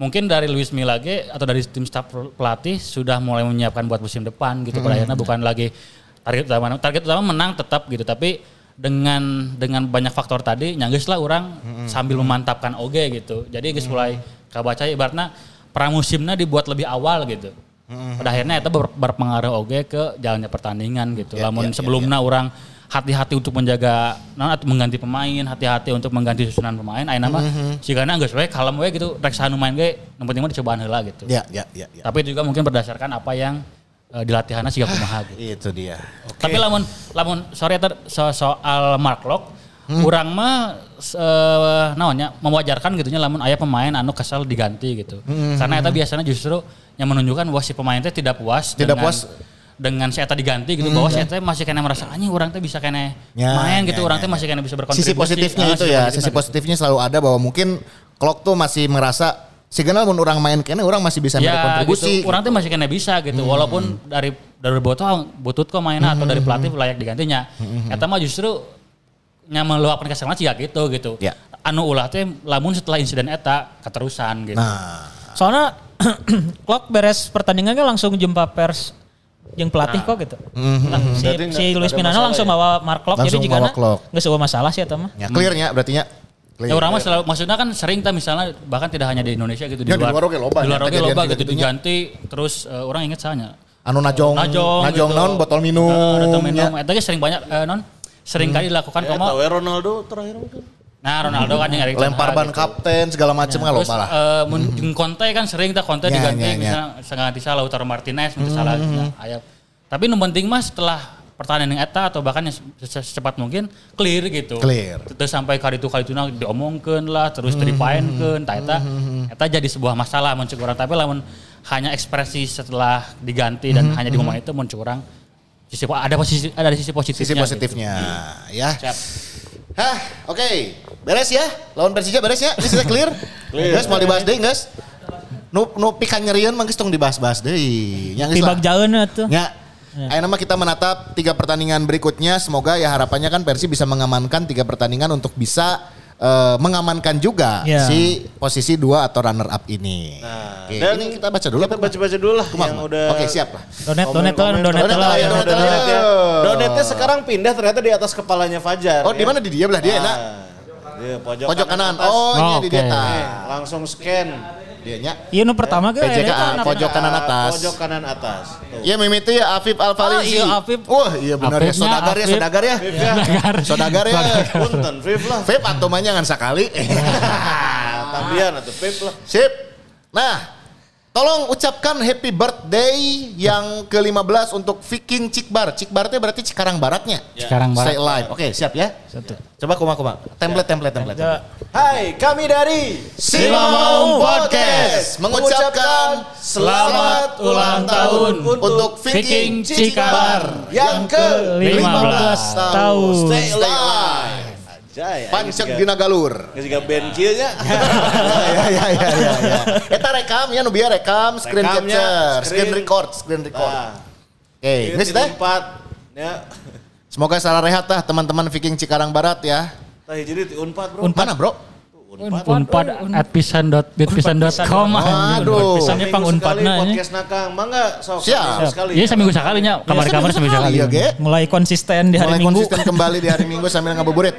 mungkin dari Luis Milage atau dari tim staff pelatih sudah mulai menyiapkan buat musim depan gitu pada akhirnya bukan lagi target utama. Target utama menang tetap gitu tapi dengan dengan banyak faktor tadi nyanggeus lah orang sambil memantapkan oge gitu. Jadi geus mulai kabaca ibaratnya pramusimnya dibuat lebih awal gitu. Pada akhirnya itu ber- berpengaruh oge ke jalannya pertandingan gitu. Ya, Lamun ya, ya, sebelumnya orang hati-hati untuk menjaga nah, atau mengganti pemain, hati-hati untuk mengganti susunan pemain. Ayeuna mah sigana geus we kalem we gitu rek sanu main ge nu penting mah dicobaan heula gitu. Ya, ya, ya, ya. Tapi itu juga mungkin berdasarkan apa yang eh, di latihannya sih kumaha gitu. Itu dia. Tapi lamun lamun sorry ter, so- soal Mark Lock, urang mah eh, naonnya mewajarkan gitunya lamun aya pemain anu kesal diganti gitu. Karena itu biasanya justru yang menunjukkan bahwa si pemain teh tidak puas Tidak dengan, puas. dengan si eta diganti gitu bahwa si eta masih kena merasa anjing urang teh bisa kena Ya, main ya, gitu, urang ya, teh masih kena bisa berkontribusi. Sisi positifnya Ah, itu ya, sisi positifnya. positifnya selalu ada bahwa mungkin Klok tuh masih merasa signal mun orang main kene orang masih bisa ya, berkontribusi. gitu. Orang tuh masih kena bisa gitu. Walaupun dari dari botol butut kok mainnya atau dari pelatih layak digantinya. Eta mah justru nyaman luapkan kesalahan sih ya gitu gitu. Ya. Anu ulah teh lamun setelah insiden eta keterusan gitu. Nah, Soalnya Klok beres pertandingan kan langsung jumpa pers yang pelatih kok gitu. Nah, si, Berarti si Luis Minana masalah langsung ya? bawa Mark Klok jadi Klok. nggak sebuah masalah sih atau mah. ya clearnya berarti nya. Ya orang mah selalu maksudnya kan sering ta misalnya bahkan tidak hanya di Indonesia gitu Ya, di luar oge loba Di luar ya, kejadian loba gitu diganti terus eh, orang inget saja. Anu najong, Najong, najong gitu. naon botol minum. Nah, botol minum. nya. Eta ge sering banyak eh, non sering kali dilakukan Ya, komo. tahu ya Ronaldo terakhir mungkin. Nah Ronaldo kan yang Lempar ban gitu. kapten segala macem nggak Terus loba lah. eh, mun jeung Conte kan sering tak Conte Ya, diganti ya, ya. misalnya setengah ganti salah Lautaro Martinez mungkin salah ya, aya. Tapi nu penting mah setelah pertandingan eta atau bahkan yang se- secepat mungkin clear gitu. Clear. Terus sampai kali itu kali itu diomongkeun lah terus dipaenkeun tah eta eta jadi sebuah masalah mun ceuk urang tapi lamun hanya ekspresi setelah diganti dan hanya di momen itu mun ceuk urang sisi ada posisi ada sisi positifnya. Sisi gitu. positifnya ya. Siap. Hah, oke. Beres ya. Lawan Persija beres ya. Ini sudah clear. Guys, mau dibahas deh, guys. Nu nu pikan nyerian mangkis tong dibahas-bahas deui. Nya geus lah. Tibak jaun tuh. Ya. Ayo nama kita menatap tiga pertandingan berikutnya. Semoga ya harapannya kan Persib bisa mengamankan tiga pertandingan untuk bisa eh, mengamankan juga Ya. si posisi dua atau runner up ini. Nah, Oke, dan ini kita baca dulu. Kita apa? baca-baca dulu lah yang udah Oke, siap lah. Donet, donet donet ya, donet lah. Donet ya. Donetnya sekarang pindah ternyata di atas kepalanya Fajar. Oh, di mana di dia belah dia enak. Nah, dia pojok, Pojok kanan. atas. Oh, ini di dia langsung scan. Dia nya. Iya nu pertama ge PJK, eta anak- pojok kanan atas. Pojok kanan atas. Tuh. Ya mimiti ya Afif Alfarizi. Ah, iya, Afif. Wah iya benar ya sodagar ya Afif. sodagar ya. Viv ya. Sodagar ya. Punten, Viv lah. Vape atau mah jangan sekali. Tambian atau Viv lah. Sip. Nah, tolong ucapkan happy birthday yang ke-15 untuk Viking Cikbar. Cikbar itu berarti Cikarang Baratnya. Cikarang Barat. Stay alive. Oke, siap ya. Satu. Coba kuma kuma. Template template template. Ya. Hai, kami dari Simamau Podcast mengucapkan selamat ulang tahun untuk Viking Cikbar yang ke 15 tahun. Stay alive. Pancek Dina Galur. Jika band kieu nya. ya ya ya ya ya. Eta rekam ya nu biar rekam screen capture, screen screen. record, screen record. Nah, Oke, geus teh. Ya. Semoga salah rehat tah teman-teman Viking Cikarang Barat ya. Tah jadi di Unpad, Bro. Mana, Bro? Unpad at pisan.bitpisan.com. Waduh. Pisannya pang Seminggu unpad sekali na nya. podcast nakang. Mangga sok Siap. sekali. Iya seminggu sekali nya, kamar-kamar seminggu sekali. Iya. Mulai konsisten di hari Mulai Minggu. konsisten kembali di hari Minggu sambil ngabuburit.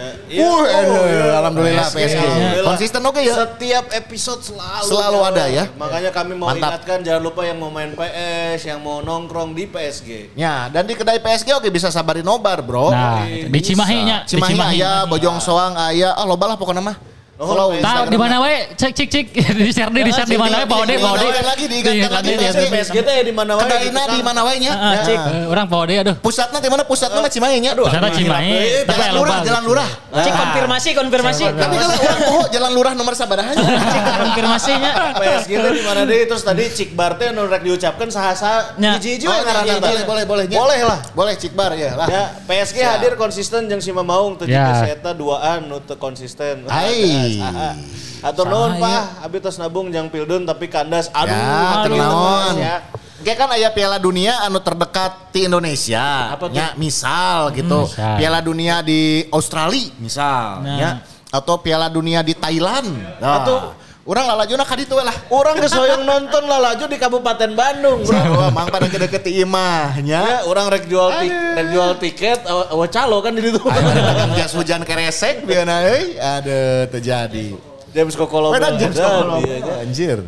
Ya, iya. Uh, aduh, iya. alhamdulillah PSG. PSG. Alhamdulillah. Konsisten oke ya. Setiap episode selalu Selalu ada ya. Makanya kami mau Mantap. ingatkan jangan lupa yang mau main PS, yang mau nongkrong di PSG. Ya, dan di kedai PSG oke bisa sabarin nobar, Bro. Nah, di Cimahi nya, Cimahi Cimahi. aya, Bojong Soang aya, ah loba lah pokoknya mah. Oh, Follow Tahu, Tahu di mana we? Cek cek cek di share di share di mana we? Bawa deh, bawa deh. Diingatkan lagi, diingatkan lagi, Di- PSG. PSG teh di mana wae? Kedaina di mana wae nya? Ah, cik. Eh, Orang bawa deh aduh. Pusatnya di mana? Pusatnya mah Cimahi nya. Sana Cimahi, tapi Jalan lurah, jalan lurah. Cik konfirmasi, konfirmasi. Tapi kalau orang poho jalan lurah nomor sabaraha Cik konfirmasinya. PSG teh di mana deh? Terus tadi Cik Bar teh nu rek diucapkan sahasa Nya. hiji-hiji Oh, we ngaranna teh. boleh, boleh, boleh. nya. Boleh lah. Boleh Cikbar ya lah. Ya, PSG hadir konsisten jeung si Mamaung teu Ya. jiga eta duaan nu teu konsisten. Ai. Atau nuhun Saha, Pak, abi tos nabung jang pildun tapi kandas. Aduh, Ya, aduh, ya. Kayak kan aya Piala Dunia anu terdekat di Indonesia. Apa tuh? Ya, misal gitu. misal. Piala Dunia di Australia misal. Nah. Ya. Atau Piala Dunia di Thailand. Nah. Atau orang lalajuna ka ditu we lah. Orang geus hoyong nonton lah laju di Kabupaten Bandung, Bro. Bro, mang pada deket imah nya. Ya, orang rek jual tik, rek jual tiket, awa, calo kan di situ. Ayo jas hujan keresek biana euy. Aduh, terjadi. James Kokolo. Medan James Kokolo. Iya, iya. Anjir.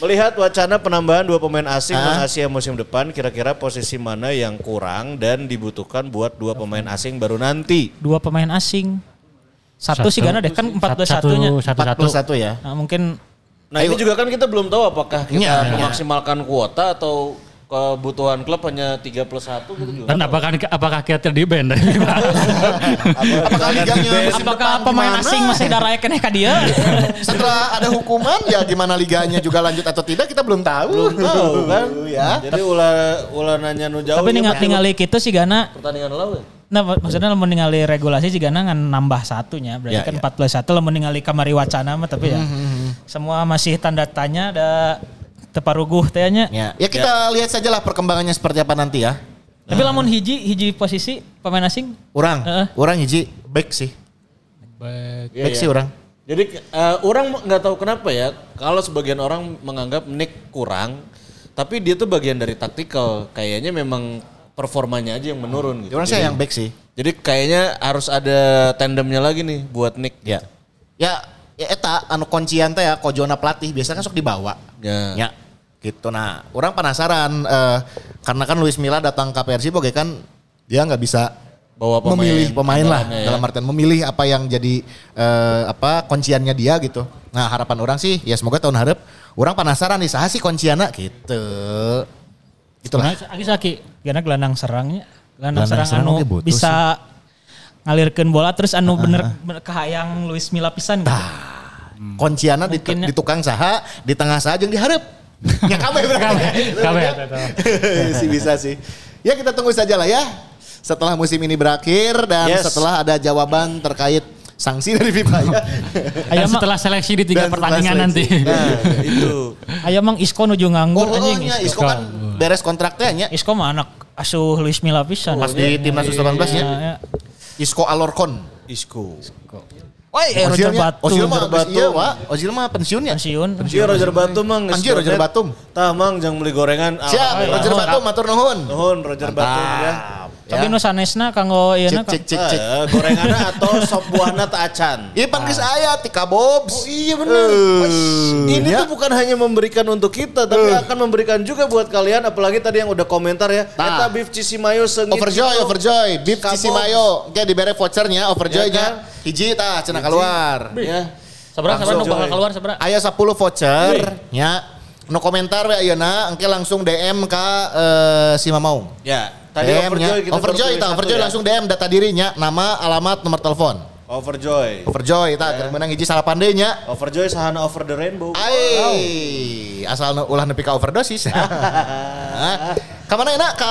Melihat wacana penambahan dua pemain asing Ah. di Asia musim depan, kira-kira posisi mana yang kurang dan dibutuhkan buat dua pemain asing baru nanti? Dua pemain asing. Satu, sih karena deh kan 14 satu, satunya. satu, satu. 41 ya. Nah, mungkin Nah ini juga kan kita belum tahu apakah kita iya. memaksimalkan kuota atau kebutuhan klub hanya 3 plus 1 gitu juga. Dan apakah apakah kita di band? Apakah liganya musim apakah depan pemain gimana? asing masih darah kene ka dia? Setelah ada hukuman ya gimana liganya juga lanjut atau tidak kita belum tahu. Belum tahu kan? ya. Jadi ulah ulah nanya nu jauh. Tapi ya, ningali Pak. ningali kitu sih Gana pertandingan lalu. Nah, mak- maksudnya lamun ningali regulasi juga ngan nambah satunya, berarti Ya, kan ya. 14 satu lamun ningali kamari wacana mah tapi ya semua masih tanda tanya ada teparuguh tehnya. Ya, ya kita lihat saja lah perkembangannya seperti apa nanti ya. Tapi lamun hiji hiji posisi pemain asing Orang, Heeh. orang hiji back sih. Baik. Back sih orang. Jadi eh, orang nggak tahu kenapa ya, kalau sebagian orang menganggap Nick kurang, tapi dia tuh bagian dari taktikal. Kayaknya memang performanya aja yang menurun gitu. Orang Jadi, saya yang back sih. jadi kayaknya harus ada tandemnya lagi nih buat Nick. Ya. Ya, ya eta anu kuncian teh ya kojona pelatih biasa kan sok dibawa. Ya. Ya. Gitu nah, orang penasaran eh, karena kan Luis Milla datang ke Persib oke kan dia nggak bisa Bawa pemain memilih pemain lah ya. dalam artian memilih apa yang jadi eh, apa kunciannya dia gitu. Nah, harapan orang sih ya semoga tahun harap orang penasaran nih saha sih kunciannya gitu. Itulah. Aki saki karena gelandang serangnya Gelandang gelandang serang serang anu butuh bisa ngalirkeun bola terus anu bener, bener kahayang Luis Milla pisan gitu. Kunciannya di, Mungkin ya. di tukang saha, di tengah saha jeung diharap. ya kabeh berarti. Kabeh, sih bisa sih. Ya kita tunggu saja lah ya. Setelah musim ini berakhir dan Yes. setelah ada jawaban terkait sanksi dari FIFA ya. Mah setelah seleksi di tiga pertandingan nanti. Nah, itu. aya mang Isco nuju nganggur oh, anjing. nya, Isco. Isco kan beres kontraknya nya. Isco mah anak asuh Luis Milla pisan. Pas di timnas U18 ya. Ya, Isco Alorcon. Isco. Woi, eh, Roger Ozilnya- Batu. Ozil mah Roger abis Batu. iya, Wak. Ozil mah pensiun ya. pensiun. Iya Roger Batum mah geus Anjir, Roger. Batum. Tah mang jangan beli gorengan. Siap, Ah, Roger. Batum matur nuhun. Nuhun Roger Batum ya. Tapi nu sanesna kanggo ieu Cik cik cik cik. Eh, gorenganna atau sop buahna tak acan. Iya pan geus aya tika Bobs. Oh iya benar. Eh, Ini ya. tuh bukan hanya memberikan untuk kita, tapi akan memberikan juga buat kalian. Apalagi tadi yang udah komentar ya. Nah. Eta beef Cisimayo sengit. Overjoy, gitu. overjoy, beef Kabobs. sisi mayo. Oke dibere vouchernya, overjoy Ya nya. kan? Hiji tah cenah keluar. Ya. Sabra sabra nu bakal keluar sabra. Aya 10 voucher nya. No komentar we ayeuna engke langsung DM ka eh, si Mamaung. Ya. Tadi DM overjoy kita Overjoy satu overjoy ya. langsung DM data dirinya, nama, alamat, nomor telepon. Overjoy. Overjoy tah, keur menang hiji salapan deui nya. Overjoy sahana over the rainbow. Ai, asal nu ulah nepi ka overdosis. Hah? Ka mana enak? Ka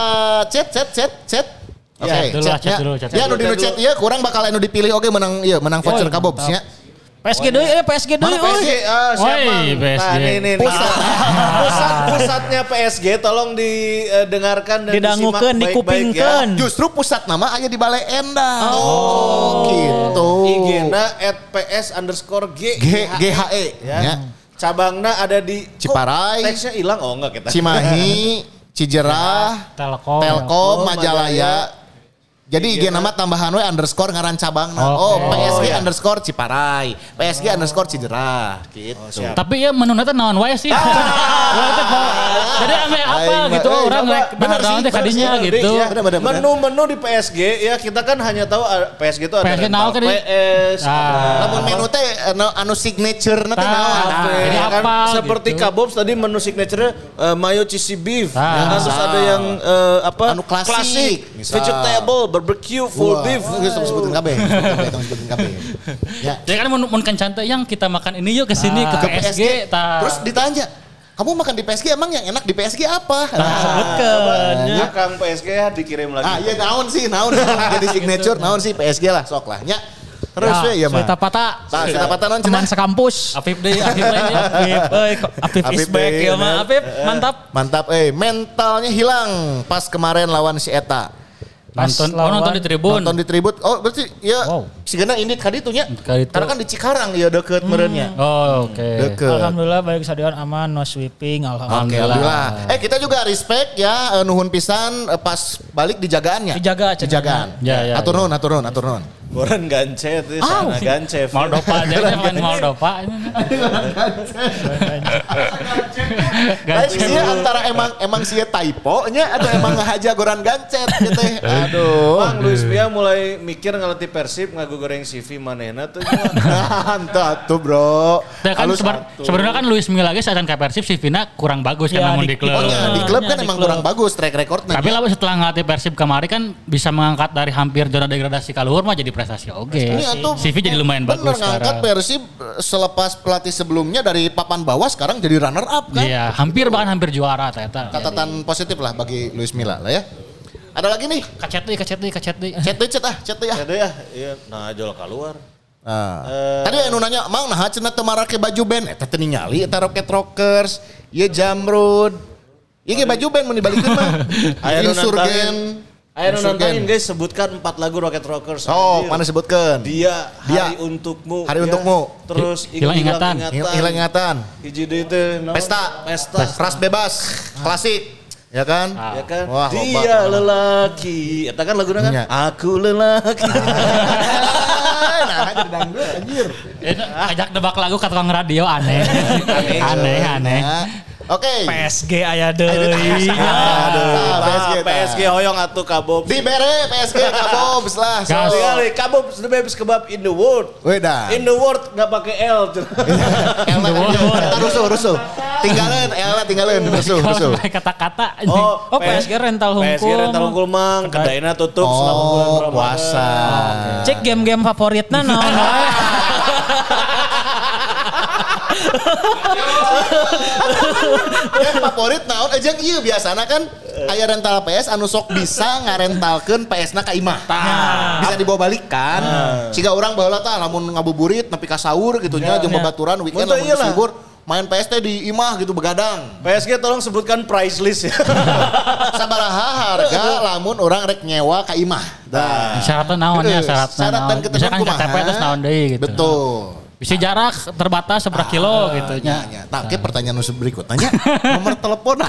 chat chat chat chat. Oke, Ya, dulu chatnya. chat dulu, chat Ya, nu dulu, di nu chat chat ieu kurang bakal anu dipilih oke menang ieu menang voucher ka Bobs nya. PSG deui eh PSG deui Mana PSG? euy. Ah, siapa? Woi, PSG. Nah, nih, nih, pusat, pusat, pusatnya PSG tolong didengarkan dan Didangukeun, disimak baik-baik dikupingkeun. ya. Justru pusat nama aya di Balai Endah. Oh, gitu. IG-na at PS underscore G. G GHE Ya. ya. Cabangna ada di Ciparai. Kok Teksnya hilang oh enggak kita. Cimahi, Cijerah, Telkom. Telkom, Oh, Majalaya. Jadi IG nama tambahan we underscore ngaran cabang. Oh, PSG underscore Ciparai, PSG underscore Cijerah, gitu. Tapi ya menu nanti naon wae sih. Jadi ame apa Aing gitu eh, orang Bener sih, kadinya sih, gitu. Ya, Bener, bener, bener. Menu-menu di PSG ya kita kan hanya tahu ah, PSG itu ada PSG naon kan PS, Ah. ada Lamun menu teh anu, anu signature nanti Tah, naon? jadi ya kan apa seperti gitu. Kabobs tadi menu signature eh, mayo cheesy beef Ah. ya kan? terus ada yang eh, apa Anu klasik, vegetable barbecue full Wah, beef Geus tong sebutin kabeh, sebutin kabeh, tong sebutin kabeh. Ya. Jadi kan mun mun kencan teh yang kita makan ini yuk ke sini ke Ke PSG tah. Terus ditanya, kamu makan di PSG emang yang enak di PSG apa? Sebutkeun. ya Kang PSG ya dikirim lagi Ah iya naon sih, naon jadi signature, naon sih PSG lah sok lah. Nya. Terus we iya mah. Kita patah. Tah, kita patah naon Teman cenah? sekampus. Afif deh, Afif lain ya. Euy, kok Apip is back ya mah. Apip, mantap. Mantap, eh mentalnya hilang pas kemarin lawan si Eta. Pas Nonton, oh lawan- nonton di tribun. Nonton di tribut. Oh berarti ya Wow. si Gana ini kadi tuh nya. Karena kan di Cikarang ya deket merenya. Oh, oke. Deket. Alhamdulillah baik kesadaran aman, no sweeping, alhamdulillah. alhamdulillah. Eh kita juga respect ya eh, nuhun pisan eh, pas balik dijagaannya. Dijaga. Dijagaan. Ya, ya, Atur ya. nuhun, atur nuhun, atur nuhun. Goran gancet, ya, Ah, sana gancet. Moldova aja main Moldova. Lain sih antara emang emang sih typo nya atau emang ngahaja goran gancet gitu. Aduh. Bang Luis Mia mulai mikir ngelatih Persib ngagu goreng CV manehna tuh. Mantap tuh bro. Nah, kan sebenarnya kan Luis Milla lagi saat ke Persib si Vina kurang bagus kan Ya, namun di- di klub. Oh iya, di klub kan Di emang klub. kurang bagus track recordnya. Tapi lah setelah ngelatih Persib kemari kan bisa mengangkat dari hampir zona degradasi kaluhur mah jadi prestasi oke. Ini atuh CV jadi lumayan bener bagus ngangkat sekarang. Persib selepas pelatih sebelumnya dari papan bawah sekarang jadi runner up kan. Iya, hampir bahkan hampir juara ternyata. Catatan positif lah bagi Luis Milla lah ya. Ada lagi nih. Kacet deh, kacet deh, kacet deh. Chat deh, chat ah, deh ah. Ada ya, iya. Nah, jol keluar. Nah, Eh. tadi anu nanya, "Mang nah cenah teu marake baju band?" Eta teh ningali eta Rocket Rockers, ieu Jamrud. Ieu ge baju band mun dibalikeun mah. Aya nu Insurgen. nantangin guys, sebutkan empat lagu Rocket Rockers. Oh, Anjir. mana sebutkeun? Dia, Dia. Hari Untukmu. Hari Ya. Untukmu. Terus Hilang ingatan. Hil- Hilang ingatan. Hiji deui teh naon? Pesta. Pesta. Ras bebas. Klasik. Ya kan? Ya kan? Wah, Dia lelaki. Eta kan laguna kan? Iya. Aku lelaki. nah, jadi dangdut anjir. Eh, Ajak debak lagu ke tukang radio aneh. aneh, aneh. Ya. Oke. PSG aya deui. PSG. Ah, PSG hoyong atuh kabob. Di bere PSG kabobs lah. Gas. Kali kabob the best kebab in the world. Weda. In the world nggak pakai L. Elna Eta rusuh, rusuh. Tinggalin, Elna tinggalin, rusuh, rusuh. Sampai kata-kata. Oh, PSG rental PSG hungkul. rental hungkul mang, kedainya tutup selama bulan Oh, Ramadan. puasa. Cek game-game favoritna naon Yang favorit naon aja iya biasana kan aya rental PS anu sok bisa ngarentalkeun PS-na ka imah. Bisa dibawa balikan. Siga orang baheula tah lamun ngabuburit nepi ka saur gitu nya jeung babaturan weekend lamun libur main PS teh di imah gitu begadang. PSG tolong sebutkan price list ya. Sabaraha harga lamun orang rek nyewa ka imah. Dah. Syaratnya naon ya, syaratnya syarat dan Misalkan. KTP terus naon deui gitu. Betul. Bisa jarak terbatas seberapa kilo gitu Ya, nya. ya. Nah, ke pertanyaan berikutnya nomor telepon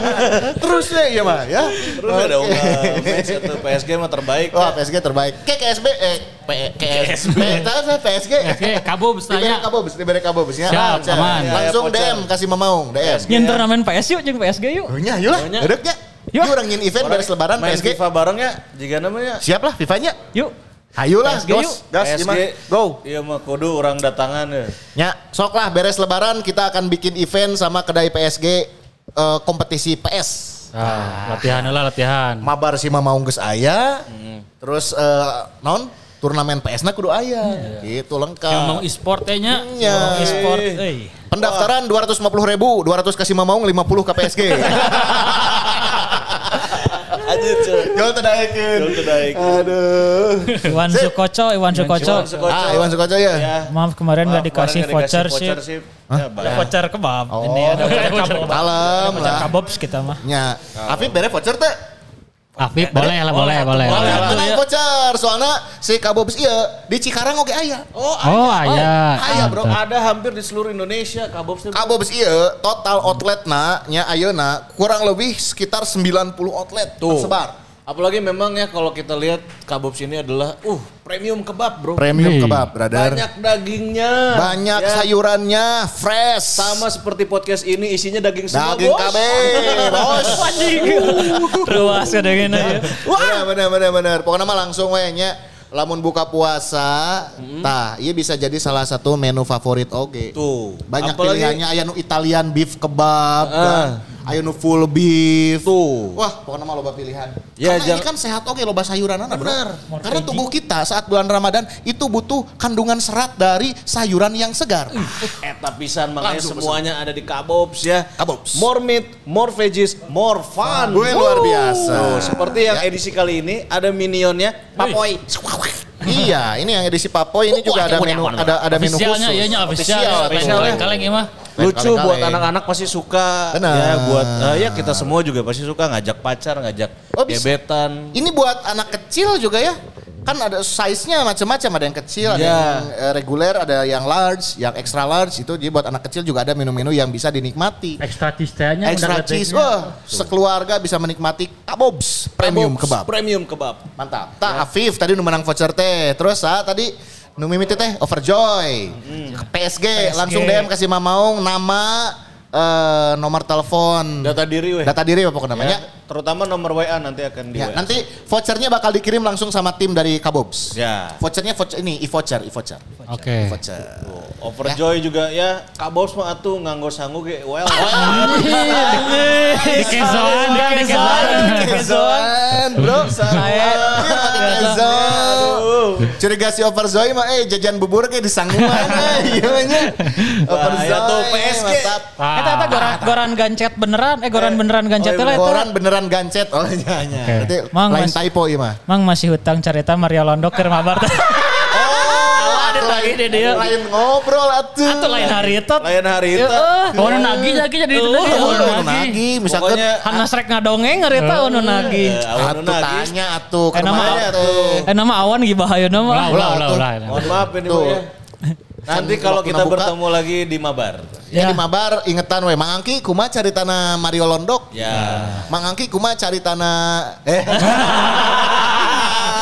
Terus ya iya mah ya. Terus ada Oke. unggah match itu PSG mah terbaik. Wah PSG terbaik. Ke KSB eh P, KSB. Tahu saya PSG. Oke, Kabo Diberi tanya. kabobus, diberi kabobus ya. Siap, Siap. aman. Langsung Ya, DM kasih mamaung, DM. Nyen turnamen PS yuk jeung PSG yuk. Oh nya, yuk lah. Nya. Dedeknya. Yuk. Orang nyin event beres lebaran Main PSG. FIFA barengnya jika namanya. Siap lah FIFA-nya. Yuk. Hayu lah, PSG gas, yuk. gas gimana? Go. Iya mah kudu orang datangan ya. Ya, sok lah beres lebaran kita akan bikin event sama kedai PSG eh, kompetisi PS. Ah, latihan lah latihan. Mabar si Mamaung geus aya. Terus eh, non turnamen PS-na kudu aya. Gitu lengkap. Yang mau e-sport nya. Ya. E-sport euy. Pendaftaran 250 ribu, 200 kasih Mamaung, 50 ke PSG. Anjir. Jol tedaekeun. Jol tedaekeun. Aduh. Iwan Sukoco, Iwan Sukoco. Ah, Iwan Sukoco ya. Ya. Maaf kemarin nggak dikasih voucher sih. Ya, voucher kebab. Oh. Ini ada voucher kebab. Kalem Voucher lah. kabobs kita mah. Nya, Afif bere voucher teh? Afif boleh lah, boleh, boleh. Boleh, Boleh. tenang voucher. Soalnya si Kabobs iya di Cikarang oke aya. Oh, Oh, aya. Aya, bro. Mantap. ada hampir di seluruh Indonesia Kabob sih. Kabobs iya total outlet na nya ayeuna kurang lebih sekitar 90 outlet Tuh. tersebar. Apalagi memang ya kalau kita lihat Kabob sini adalah uh premium kebab, Bro. Premium Wih. kebab, brother. Banyak dagingnya. Banyak Ya. sayurannya, fresh. Sama seperti podcast ini isinya daging semua, daging Bos. KB, bos. Ruas kadang ya. Bener, bener, bener, bener. Pokoknya mah langsung we nya. Lamun buka puasa, tah, iya bisa jadi salah satu menu favorit oge. Tuh. Banyak Apalagi- pilihannya, aya nu Italian beef kebab, Ah. kan. Aya nu full beef. Tuh. Wah, pokoknya mah loba pilihan. Ya, Karena ini kan sehat oke loba sayuran bro. Bener. Karena tubuh kita saat bulan Ramadan itu butuh kandungan serat dari sayuran yang segar. Eta pisan makanya Langsung semuanya ada di Kabobs ya. Kabobs. More meat, more veggies, more fun. Gue luar biasa. Tuh, seperti yang Ya. edisi kali ini ada minionnya Papoy. iya, ini yang edisi Papoy ini juga ada menu ada ada menu khusus. Ofisialnya, iya nya ofisial. Official, Ofisial. betul. Kaleng Lucu kaleng-kaleng. buat anak-anak pasti suka. Benar. Ya buat eh, ya kita semua juga pasti suka ngajak pacar, ngajak Oh, bisa. gebetan. Ini buat anak kecil juga ya. kan ada size-nya macam-macam ada yang kecil, ada Ya. yang eh, reguler, ada yang large, yang extra large itu jadi buat anak kecil juga ada menu-menu yang bisa dinikmati. Extra cheese-nya Extra cheese, wah sekeluarga bisa menikmati kabobs premium Kabobs, kebab. Premium kebab. Mantap. Tak Afif tadi nu menang voucher teh. Terus ah tadi nu mimiti teh Overjoy. PSG, langsung DM kasih Mamaung nama eh, nomor telepon Data diri weh. data diri apa namanya. Ya, terutama nomor WA nanti akan di Ya, WA. nanti vouchernya bakal dikirim langsung sama tim dari Kabobs. Ya. Vouchernya voucher ini e-voucher, e-voucher. Oke. Voucher. Overjoy juga ya. Kak Bos mah atuh nganggo sangu ge well. Dikezoan, dikezoan. Kezoan, bro. Saya Curiga si Overjoy mah eh jajan bubur kayak di sangguan eh. Iya nya. Bahaya tuh, PSG. Eta eta goran, goran gancet beneran, eh goran beneran gancet oh, lah eta. Koran beneran gancet. Oh iya iya. Berarti Mang, lain Mas. typo iya mah. Mang masih hutang cerita Mario Londo keur mabar. Oh, ada lagi deh dia. Lain ngobrol atuh. Atau lain hari itu. Lain hari itu. Oh, nu nagih lagi jadi itu tadi. Oh, nu nagih. nagih misalkan Pokoknya Hanas rek ngadongeng ngarita anu nagi. eh, awan atuh nagih. tanya atuh ke Eh. Eh nama awan gibahaya Ulah, nama. ulah, Ulah, ulah. Mohon maaf ini ya. Nanti kalau kita buka. bertemu lagi di Mabar. Ya. Ya. di Mabar ingetan we Mang Angki kumaha cari tanah Mario Londok. Ya. Mang Angki kumaha cari tanah eh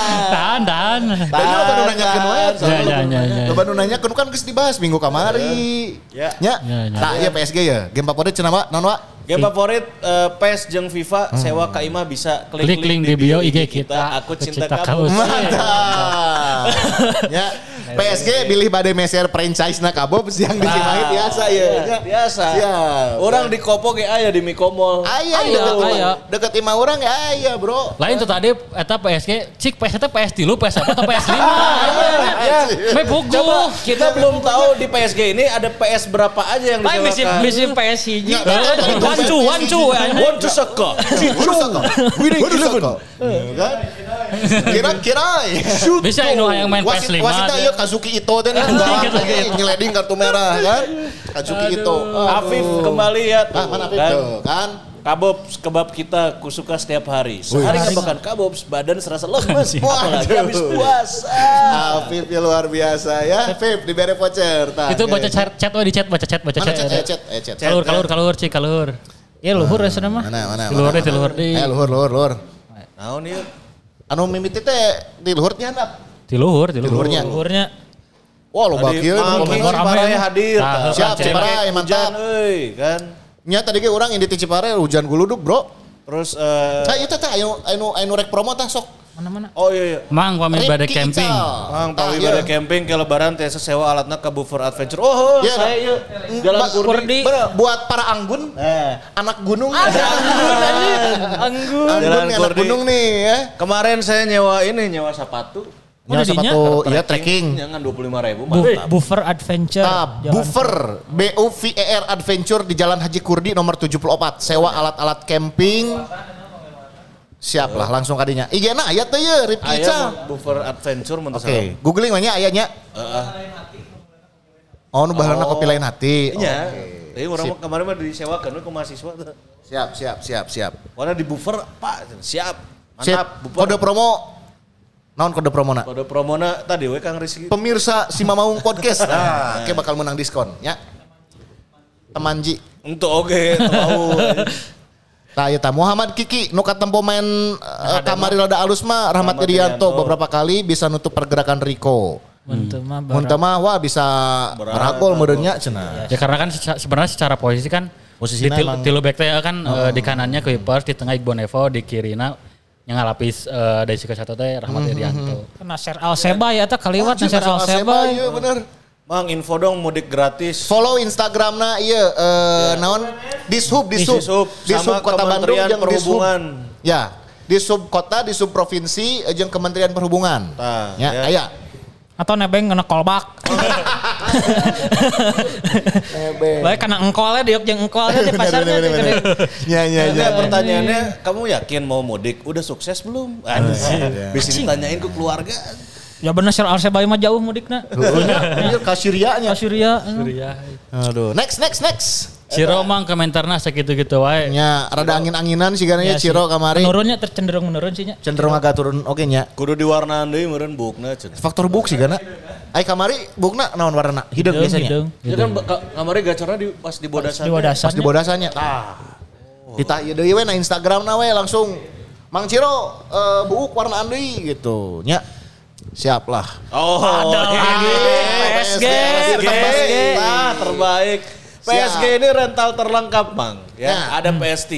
Tahan, tahan. Tadi lo baru nanyakeun wae. Ya, ya, ya, ya. Lo baru nanyakeun kan geus dibahas minggu kamari. Ya. Nya. Ya, ya. Nah, iya PSG ya. Game favorit cenah Wa? Non Wa? Game favorit eh, PES jeung FIFA sewa Kak Ima bisa klik, Klik link di bio IG kita. Aku cinta Cinta kamu. Mantap. ya. PSG pilih bade meser franchise na kabob yang di Cimahi biasa ya. Ya. Biasa. Siap. Orang di Kopo ge aya di Mikomol. Aya Aya, deket aya. imah. Deket imah orang ya aya, Bro. Lain tuh tadi eta PSG, cik PS eta PS tilu, PS apa atau PS 5. Ya. Me. Coba kita belum tahu di PSG ini ada PS berapa aja yang disewakan. bisi PS hiji. Betul. Wancu wancu anjing. One to Saka. Winning Eleven. Kan? Kira-kira Bisa inu yang main PS 5. wasitnya ieu Kazuki Ito lagi nyeleding kartu merah kan. Kazuki Ito. Afif kembali ya tuh. Ah, mana Afif kan? Kabob kebab kita kusuka setiap hari. Sehari nggak makan kabob, badan serasa lemes. Apalagi habis puasa. Afif ya luar biasa ya. Afif dibere voucher. Itu baca chat, chat we di chat, baca chat, baca Mana chat? Chat. chat, eh, chat. Kalur, kalur, kalur, cik, kalur. Ya luhur ya sana mah. Mana, mana, luhur deh, luhur deh. Eh, luhur, luhur, luhur. Naon ieu? Anu mimiti teh di luhur nya handap. Di luhur, di luhur. luhurnya. Luhurnya. Wah, lo ya. hadir. Nah, siap, hujan, mantap. euy, kan. Nya tadi ge urang indi ti Cipare hujan guluduk, Bro. Terus eh, Nah, itu teh anu anu anu rek promo tah sok. Mana-mana. oh iya iya. Mang, pamit pada camping. Ical. Mang pagi iya. pada camping ke lebaran teh sewa alatna ke Buffer Adventure. Oh, Iya, saya iya. Jalan Ba- Kurdi. Buat para anggun, anak gunung. Anggur. Anggun Jalan nih, anak gunung nih ya. Kemarin saya nyewa ini, nyewa sepatu. Ya, dinya? sepatu, iya trekking. Jangan 25 ribu. Bu- mantap. buffer adventure. Nah, Buffer B U V E R Adventure di Jalan Haji Kurdi nomor 74. Sewa alat-alat camping. Siap lah langsung kadinya. IG na aya teh ye Rifki Aya Ical. mah Buffer Adventure menurut Oke, googling banyak ayahnya. Oh, nu bahalana kopi lain hati. Iya. Tapi orang kemarin mah disewakan ke mahasiswa tuh. Siap, siap, siap, siap. Warna di buffer, Pak. Siap. Mantap. Siap. Buffer. Kode promo. Naon kode promona? Kode promona tadi we Kang Rizky. Pemirsa si Mamaung Podcast. Nah, kayak bakal menang diskon ya. Temanji. Untuk oke, tahu. Nah, ya Muhammad Kiki nu katempo main uh, kamari rada alus mah Rahmat Irianto beberapa kali bisa nutup pergerakan Rico. Untuk mah Mun teu mah wah bisa beragol meureunnya cenah. Ya karena kan seca- sebenarnya secara posisi kan Posisinya di til, emang- tilu back teh kan eh, di kanannya Kuipers, di tengah Iqbal Nevo, di kirina yang ngalapis eh, dari Sika satu teh Rahmat Irianto. Nasir Al Seba ya eta kaliwat Nasir Al Seba. Iya bener. Mang info dong mudik gratis. Follow Instagramna iya eh naon Dishub Dishub Dishub, Dishub Kota Bandung Dishub. Perhubungan. Ya, Dishub Kota, Dishub Provinsi eh, jeung Kementerian Perhubungan. Tah, ya, ya. aya. Atau nebeng kena kolbak. Baik kena engkolnya diuk jeung engkolnya di pasarnya. Bener, bener, bener. Ya, ya, ya. Pertanyaannya, kamu yakin mau mudik? Udah sukses belum? Anjir. Bisa ditanyain ke keluarga. Ya bener Nasir Al Seba mah jauh mudikna. Iya, ka Syrianya. Syria. Iya. Aduh, next next next. Ciro mang komentarna segitu-gitu wae. nya rada angin-anginan sih karena Iya sih. Ciro kamari Menurunnya ter- cenderung menurun sih nya. cenderung agak turun oke nya Kudu diwarnaan deui meureun bukna cenah. faktor buk sih karena ay kamari bukna naon warna hideung Hidung, biasanya hidung. Ya kan kamari gacorna di pas di bodasan. Di wadasan. pas di bodasannya ah kita ieu deui we na Instagram na we langsung Mang Ciro eh, buuk warna deui gitu nya siap lah Oh, PSG, PSG. Terbaik. PSG Siap. ini rental terlengkap, Mang. Ya, Nah. ada PS3,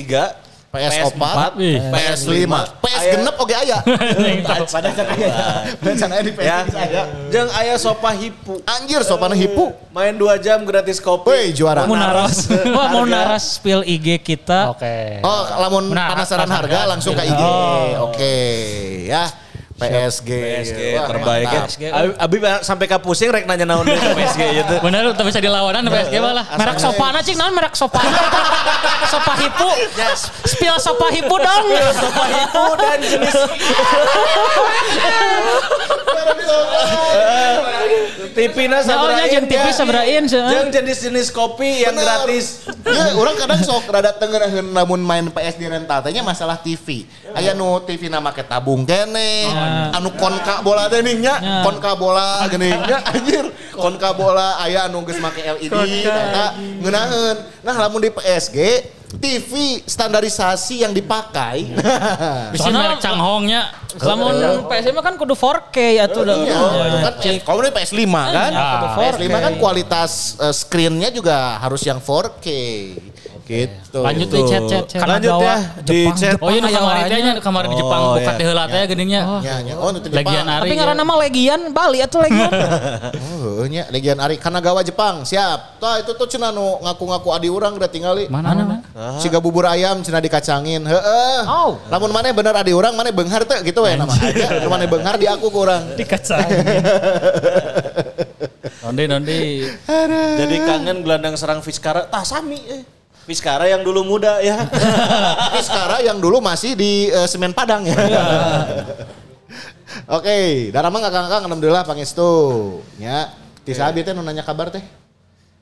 PS4, Wih. PS5, PS genep oke aya. Pada can aya. Pada can aya di Ya, PS aya. jeung aya sofa hipu. Anjir sopana hipu. Main 2 jam gratis kopi. Woi juara. Mau naras, wah mau naras spill IG kita. Oke. Oh, lamun penasaran harga. harga langsung ke IG. Oh. Oke, ya. PSG. PSG Wah, terbaik ya. Abi, sampai ka pusing rek nanya naon ke PSG gitu. Bener tuh bisa dilawanan PSG malah. Merek sopana cing, naon merek sopana? sopa hipu. Spill sopa hipu dong. Sofa hipu dan jenis Tipina Naonnya jeung TV sabarain seueur. Jeung jenis-jenis kopi yang Bener. gratis. Ya, orang kadang sok rada tengereun lamun main PS di rental teh nya masalah TV. Aya nu TV na make tabung kene, anu konka bola teh nya, Ya. konka bola geuning nya anjir. Konka bola aya anu geus make LED eta ngeunaheun. Nah, lamun di PSG TV standarisasi yang dipakai. Bisa merek Changhongnya. Lamun PS mah kan kudu 4K atuh dah. Iya, kan kalau ini PS5 kan? Ya. PS5 kan kualitas eh, screen-nya juga harus yang 4K. Gitu. Lanjut di chat chat chat. Lanjut ya di Jepang, chat. Jepang. Oh iya nya. nya kamari di Jepang Oh, buka iya. teh heula teh. Ya, ya. Oh, itu Legian Jepang. Ari. Tapi ngaranna mah Legian Bali atuh Legian. Oh, nya Legian Ari Kanagawa Jepang. Siap. Tah itu tuh cenah nu ngaku-ngaku adi urang udah tinggali. Mana mana? Siga bubur ayam cenah dikacangin. Heeh. Oh. Lamun mana bener adi urang mana beunghar teh gitu we nama. Aja mana beunghar di aku ku urang. Dikacangin. Nondi nondi. Jadi kangen gelandang serang Fiskara. Tah sami eh. Fiskara yang dulu muda ya. Tapi sekarang yang dulu masih di eh, semen Padang ya. Oke, darah mah ngakang-ngakang alhamdulillah pangestu. Ya, ti sabi teh nu nanya kabar teh.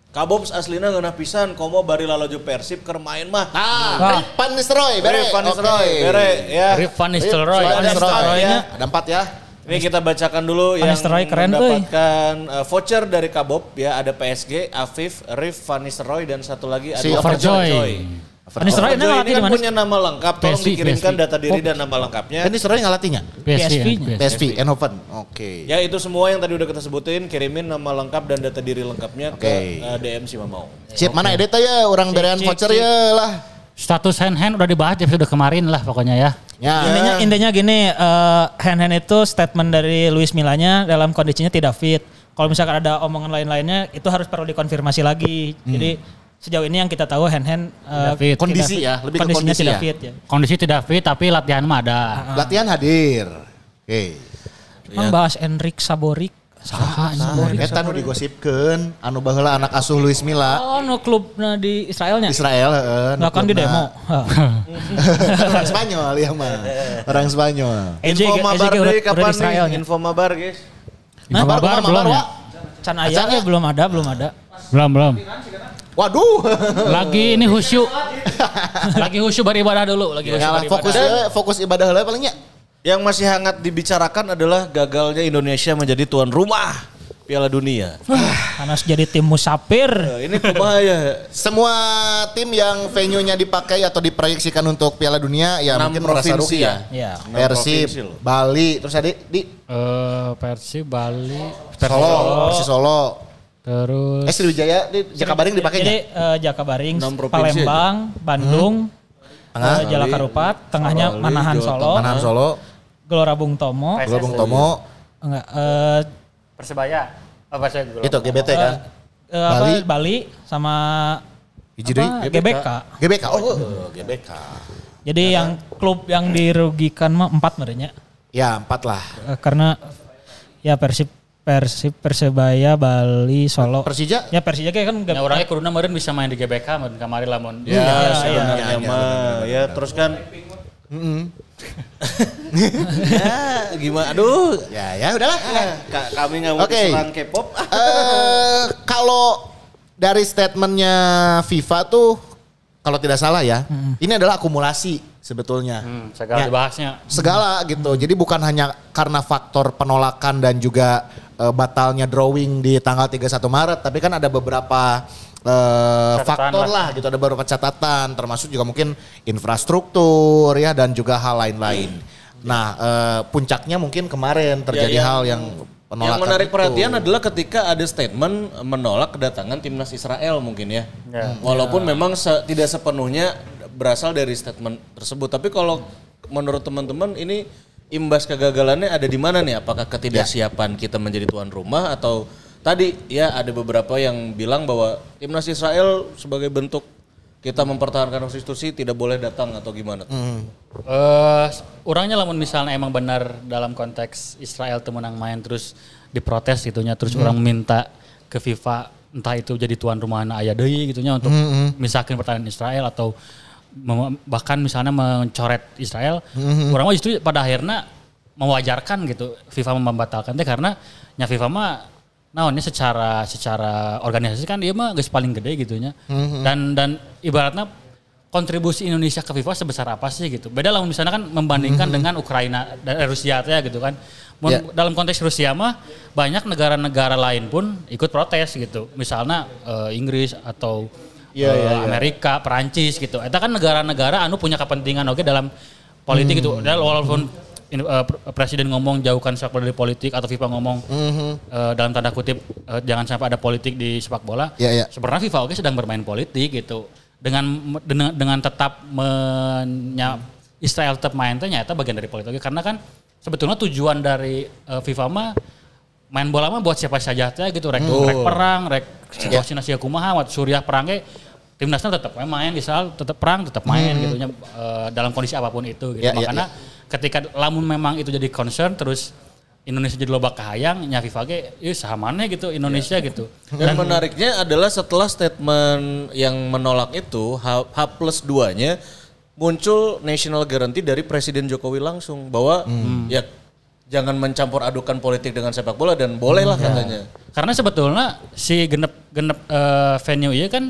Kabobs aslina ngeunah pisan komo bari lalojo Persib keur main mah. Ah, Van Nistelrooy, bere. Bere Van Nistelrooy, Oke. bere ya. Rip Van Nistelrooy. Van Nistelrooy. ya. Ada empat ya. Ini kita bacakan dulu Van yang keren, euy. mendapatkan uh, voucher dari Kabob ya ada PSG, Afif, Rif, Van Nistelrooy dan satu lagi ada Si Overjoy. Van Nistelrooy ini Overjoy ngelatih ini kan punya nama lengkap, tolong PSV, dikirimkan PSV. data diri dan nama lengkapnya. Van Nistelrooy ngalatinya. PSV. PSV, Eindhoven. Oke. Ya itu semua yang tadi udah kita sebutin, kirimin nama lengkap dan data diri lengkapnya Oke. ke uh, DM si Mamau. Siap mana edit ya orang berean cik, voucher ya lah. Status hand hand udah dibahas episode kemarin lah pokoknya ya. Ya. Intinya intinya gini, eh, hand hand itu statement dari Luis Milanya dalam kondisinya tidak fit. Kalau misalkan ada omongan lain-lainnya itu harus perlu dikonfirmasi lagi. Jadi sejauh ini yang kita tahu hand hand Tidak fit. Kondisi ya, lebih ke kondisinya kondisi tidak ya. fit ya. Kondisi tidak fit tapi latihan mah ada. Latihan hadir. Oke. Emang bahas Enrik Saborik. Saha Eta nu digosipkeun anu baheula anak asuh Luis Milla Oh, no klubnya di Israelnya. Israel heeh. nu Nggak kan di demo. Orang Spanyol ya mah. Orang Spanyol. EJ Info mabar kapan di Israel nih? Info mabar guys. Info Mabar, mabar mabar, belum ya? Can Aya ya belum ada, belum ada. Belum belum. Waduh. Lagi ini khusyuk. lagi khusyuk beribadah dulu. Lagi khusyuk lah, beribadah. fokus ya, fokus ibadah heula palingnya. Yang masih hangat dibicarakan adalah gagalnya Indonesia menjadi tuan rumah Piala Dunia. Karena jadi tim musafir. Eh, ini kumaha ya? Semua tim yang venue-nya dipakai atau diproyeksikan untuk Piala Dunia ya mungkin merasa provinsi rugi ya. Ya. Enam provinsi Persib. Bali, terus ada di Eh, Persib Bali Solo, Persis Solo. terus Eh Sriwijaya di Jakabaring Jadi dipakainya. eh, Jakabaring, Palembang, Bandung, Tengah. eh, Jalak Harupat, tengahnya Bali, Manahan Solo, Manahan Solo, Gelora Bung Tomo, Gelobong Tomo, enggak eh Persebaya. Apa saya dulu? itu GBT kan. eh, apa, Bali. Bali sama Hiji apa. GBK. GBK. Oh, oh, GBK. Jadi yang klub yang dirugikan mah empat merenya. Ya, empat lah. Eh, karena ya Persib Persib Persebaya Bali Solo. Persija ya Persija kayak kan Ya gak orangnya kuduna meureun bisa main di GBK meureun kamari lamun. Ya, iya, iya, ya terus kan ya, gimana? Aduh, Ya, ya udahlah. Ka- kami nggak mau diserang K-pop. Eh kalau dari statementnya FIFA tuh kalau tidak salah ya, ini adalah akumulasi sebetulnya. Hmm, segala Ya, dibahasnya. segala gitu. Jadi bukan hanya karena faktor penolakan dan juga eh, batalnya drawing di tanggal 31 Maret, tapi kan ada beberapa eh, Catatan faktor lah. lah gitu, ada beberapa catatan termasuk juga mungkin infrastruktur ya dan juga hal lain-lain. Nah, eh, puncaknya mungkin kemarin terjadi yang- hal yang penolakan Yang menarik itu. perhatian adalah ketika ada statement menolak kedatangan timnas Israel mungkin ya. Ya. Walaupun memang se- tidak sepenuhnya berasal dari statement tersebut. Tapi kalau menurut teman-teman ini imbas kegagalannya ada di mana nih? Apakah ketidaksiapan kita menjadi tuan rumah atau tadi ya ada beberapa yang bilang bahwa timnas Israel sebagai bentuk kita mempertahankan konstitusi tidak boleh datang atau gimana? tuh? Eh, orangnya lamun misalnya emang benar dalam konteks Israel tuh menang main terus diprotes gitunya terus orang minta ke FIFA entah itu jadi tuan rumah anak ayah deui gitunya untuk misalkan pertahanan Israel atau mem- bahkan misalnya mencoret Israel orang mah justru pada akhirnya mewajarkan gitu FIFA membatalkan teh karena nya FIFA mah naonnya secara secara organisasi kan dia mah guys paling gede gitunya dan dan ibaratnya kontribusi Indonesia ke FIFA sebesar apa sih gitu. Beda lah misalnya kan membandingkan dengan Ukraina dan eh, Rusia teh gitu kan. Mun Ya. Dalam konteks Rusia mah banyak negara-negara lain pun ikut protes gitu. Misalnya eh, Inggris atau Ya, eh, ya, ya. Amerika, Perancis gitu. Itu kan negara-negara anu punya kepentingan oke dalam politik gitu. Dan walaupun ini, pre- presiden ngomong jauhkan sepak bola dari politik atau FIFA ngomong eh, dalam tanda kutip eh, jangan sampai ada politik di sepak bola. Ya, ya. Sebenarnya FIFA oke sedang bermain politik gitu. Dengan dengan, dengan tetap menya Israel tetap main teh nyata bagian dari politik karena kan sebetulnya tujuan dari eh, FIFA mah main bola mah buat siapa saja gitu rek, rek perang, rek situasi nasi kumaha, waktu Suriah perang ge timnasnya tetap main Israel tetap perang tetap main gitu nya eh, dalam kondisi apa pun itu gitu. Ya, ya, Makanya ketika lamun memang itu jadi concern terus Indonesia jadi loba kahayang nya FIFA ge ieu saha maneh gitu Indonesia gitu. Dan menariknya adalah setelah statement yang menolak itu H, H plus 2-nya muncul national guarantee dari Presiden Jokowi langsung bahwa ya jangan mencampur adukan politik dengan sepak bola dan bolehlah katanya. Karena sebetulnya si genep genep eh, venue ieu kan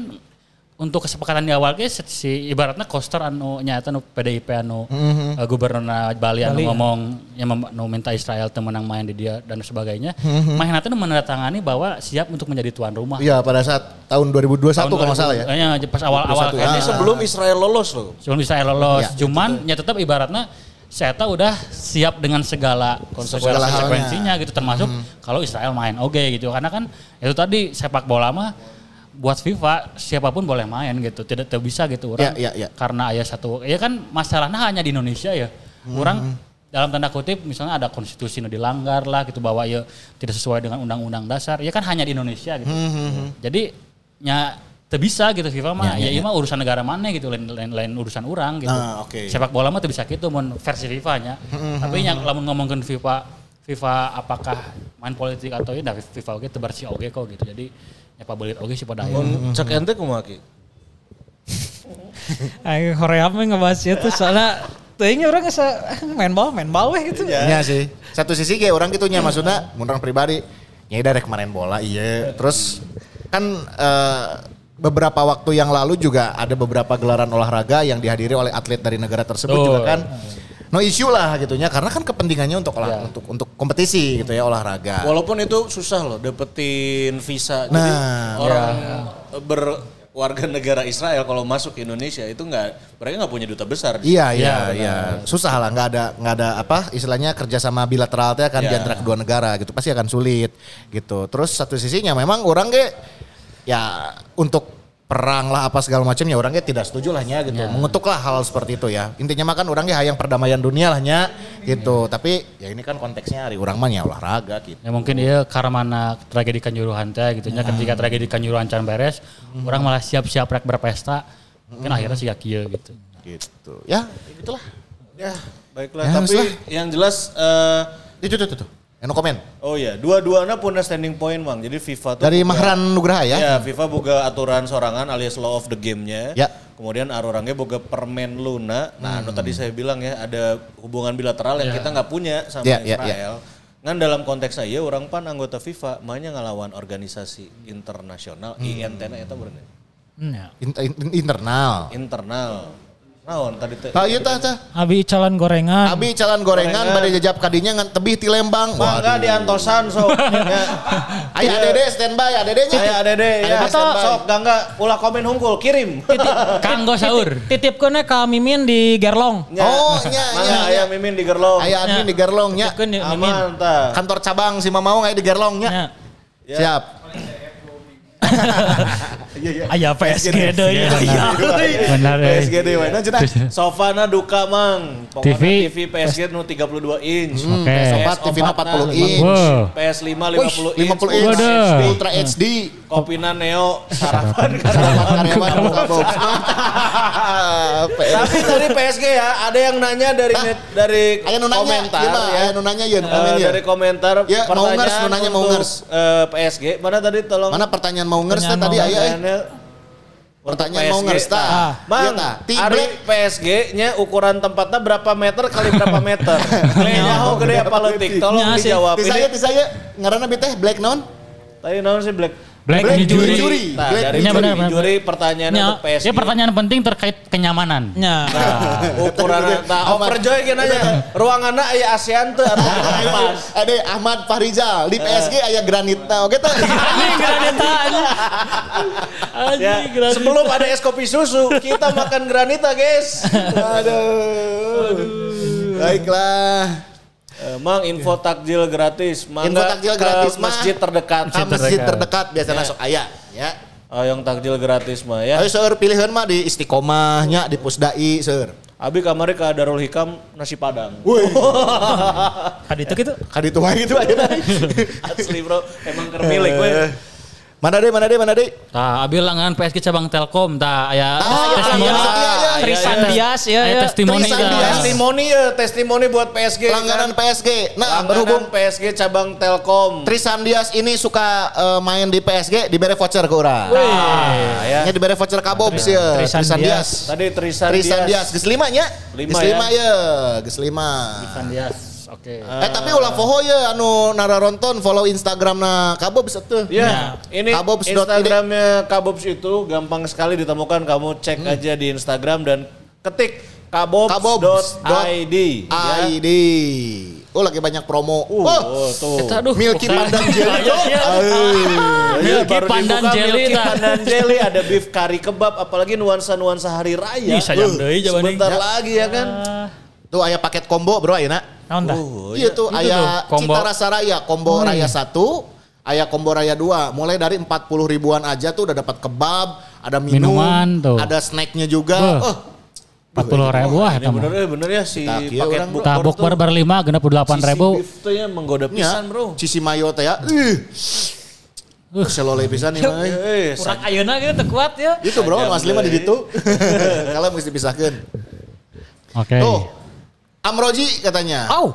untuk kesepakatan di awal ge si ibaratnya coaster anu nyata anu PDIP anu eh, gubernur Bali anu ngomong yang mem- anu minta Israel teu menang main di dia dan sebagainya. Main nanti menandatangani bahwa siap untuk menjadi tuan rumah. Iya pada saat tahun 2021 kalau nggak salah ya. Iya, pas awal-awal 2021, kan. ah. Ini sebelum Israel lolos loh. Sebelum bisa lolos. Ya, Cuman ya tetap ibaratnya saya tahu udah siap dengan segala segala Segala halnya. konsekuensinya gitu termasuk kalau Israel main oke gitu karena kan itu tadi sepak bola mah buat FIFA siapa pun boleh main gitu. Tidak tidak bisa gitu orang. Ya, ya, ya. karena ayah satu ya kan masalahnya hanya di Indonesia ya. Orang dalam tanda kutip misalnya ada konstitusi yang dilanggar lah gitu bahwa ya tidak sesuai dengan undang-undang dasar. Ya kan hanya di Indonesia gitu. Jadi ya tidak bisa gitu FIFA mah. Ya, ya, mah urusan negara mana gitu lain lain, lain urusan orang gitu. Ah, oke. sepak bola mah tuh bisa gitu mun versi FIFA-nya. Tapi yang lamun ngomongin FIFA FIFA apakah main politik atau ya nah, FIFA oge teu bersih oge kok gitu. Jadi ya pabelit oge sih pada akhirnya. Mun cek ente kumaha Ki? Ayo Korea mah ngebahas itu soalnya Teuingnya orang nggak main bal, main bal weh gitu. Iya sih. Satu sisi kayak orang gitunya maksudnya mun orang pribadi ya udah rek kemarin bola iya. Terus kan eh, beberapa waktu yang lalu juga ada beberapa gelaran olahraga yang dihadiri oleh atlet dari negara tersebut juga kan. No issue lah gitunya karena kan kepentingannya untuk olah, untuk untuk kompetisi gitu ya olahraga. Walaupun itu susah loh dapetin visa. Jadi Nah, orang berwarga negara Israel kalau masuk ke Indonesia itu nggak mereka nggak punya duta besar. Iya iya Iya, iya. Susah lah nggak ada nggak ada apa istilahnya kerjasama bilateral teh kan di Iya. antara kedua negara gitu pasti akan sulit gitu. Terus satu sisinya memang orang ge ya untuk perang lah apa segala macam ya orang ge tidak setuju lah nya gitu. Mengutuklah hal seperti itu ya. Intinya mah kan orang ge hayang perdamaian dunia lah nya gitu. Tapi ya ini kan konteksnya hari orang mah ya olahraga gitu. Ya mungkin dia karena mana tragedi Kanjuruhan teh gitu nya ketika tragedi Kanjuruhan can beres, orang malah siap-siap rek berpesta. Mungkin akhirnya sih kieu gitu. Gitu. Ya, gitulah. Ya baiklah. Ya, Tapi haruslah. yang jelas eh, Itu tuh tuh tuh. Eno komen. oh ya dua-duanya punya standing point bang. Jadi FIFA tuh Dari boga- Mahran Nugraha ya. Ya, FIFA boga aturan sorangan alias law of the game-nya. Ya. Kemudian arorangnya boga permen luna. Nah, anu tadi saya bilang ya ada hubungan bilateral yang kita nggak punya sama Ya, ya, ya. Israel. Kan dalam konteks saya orang pan anggota FIFA mahnya ngelawan organisasi internasional INT na eta bener. Nya. In- in- internal. Internal. Naon tadi teh? Nah, iya tah, tah. Abi calan gorengan. Abi calan gorengan pada jejap kadinya ngan tebih ti Lembang. Mangga di Antosan sok. Ya. Aya Dede standby, ya Dede nya. Saya ada deh ya. Atau- Sok gangga ulah komen hungkul kirim. Kanggo sahur. Titipkeun ka Mimin di Gerlong. Oh, nya, nya, aya mimin di gerlong. Aya admin di Gerlong nya. Aman tah. Kantor cabang si Mamau aya di Gerlong nya. Nya. Ya. Siap. Aya PSG deui. Aya. Benar eh. PSG we. Nah cenah sofana duka mang. TV. TV PSG nu 32 inch. Oke. Sobat TV 40 inch. Wow. PS5 Wih, 50 inch. 50 inch. Ultra HD. Kopina Neo sarapan Sarapan karyawan buka box. Tapi tadi PSG ya, ada yang nanya dari net, dari komentar ya. aya nu nanya Eh, ieu. dari komentar Ya, mau ngers, nanya mau ngers. eh, PSG. Mana tadi tolong Mana pertanyaan mau ngers teh Pertanyaan tadi mau aya eh. Pertanyaan untuk mau ngers PSG. tah. Ah. Bang, Iya. Ti Ari Black PSG-nya ukuran tempatnya berapa meter kali berapa meter? Kayaknya how gede apa letik? Tolong sih. dijawab. Ti Ini saya ti saya ngaranna bi teh Black non? tadi naon sih Black? Black Black Injury. Injury. Nah, Black dari benar, benar, juri pertanyaannya Nya. untuk PSG. Ya pertanyaan penting terkait kenyamanan. Nya. ukuran nah, overjoy gini aja ruangannya aya ASEAN tuh atau pas Ade Ahmad Farizal di PSG aya granitna oke teh. Anjing granita anjing. ya granita. sebelum ada es kopi susu kita makan granita guys Aduh. Baiklah. Emang info takjil gratis. Mangga Info takjil ke gratis mah. masjid terdekat? Ka masjid terdekat. biasanya sok aya ya. oh, yang takjil gratis mah ya. Ayo seur pilihan mah di Istiqomahnya di Pusdai seur. Abi kamari ke Darul Hikam nasi padang. Kaditu gitu. Kadi tuh gitu aja. asli bro. Emang kermilik we Mana deh, mana deh, mana deh. Tah, abi langganan PSG cabang Telkom tah aya Ah, iya, testimoni. iya, iya, iya. Trisan iya. Dias ya. Aya ya. testimoni Trisan. Dias. testimoni ya testimoni buat PSG Langganan kan? PSG. Nah, Langganan berhubung PSG cabang Telkom Trisan Dias ini suka eh, main di PSG, diberi voucher ke orang. Ah, ya. Nya diberi voucher kabobs ya. Trisan Trisan Dias. Dias. Tadi Trisan, Trisan Dias. Geus lima nya. Lima Geus ya. lima ya. Geus lima. Sandias. Oke. Eh tapi ulah poho ya anu nararonton follow Instagramna kabobs tuh. Ya, ini Kabobs Instagramnya Kabobs itu gampang sekali ditemukan. Kamu cek aja di Instagram dan ketik kabobs.id. Kabobs dot ya. ID. Oh lagi banyak promo. Uh, Wah, oh, tuh. Eta aduh. Milky Pandan Jelly. Iya, iya. Ya, Milky baru Pandan Jelly, Milky. Pandan Jelly, ada beef kari kebab, apalagi nuansa-nuansa hari raya. Ih, sayang Uh, deui jawabannya. Sebentar lagi ya kan. Tuh aya paket combo bro ayeuna. Naon tah? Oh, iya tuh Itu aya tuh, combo. Cita Rasa Raya combo Raya 1, aya combo Raya 2. Mulai dari 40 ribuan aja tuh udah dapat kebab, ada minum, Minuman tuh. ada snacknya juga. Beuh. Oh, 40 ribu ah eta mah. bener ya, bener ya si Tak, iya, paket orang, bukber Tah bukber berlima genep 8 ribu. Sisi tuh ya menggoda pisan bro. Cici mayo teh ya. Ih. Uh, selole pisan nih mah. Eh, Kurang ayeuna gitu teu kuat ya. Itu bro, Sajam asli mah di ditu. Kalau mesti dipisahkan. Oke. Tuh. Amroji katanya. Au.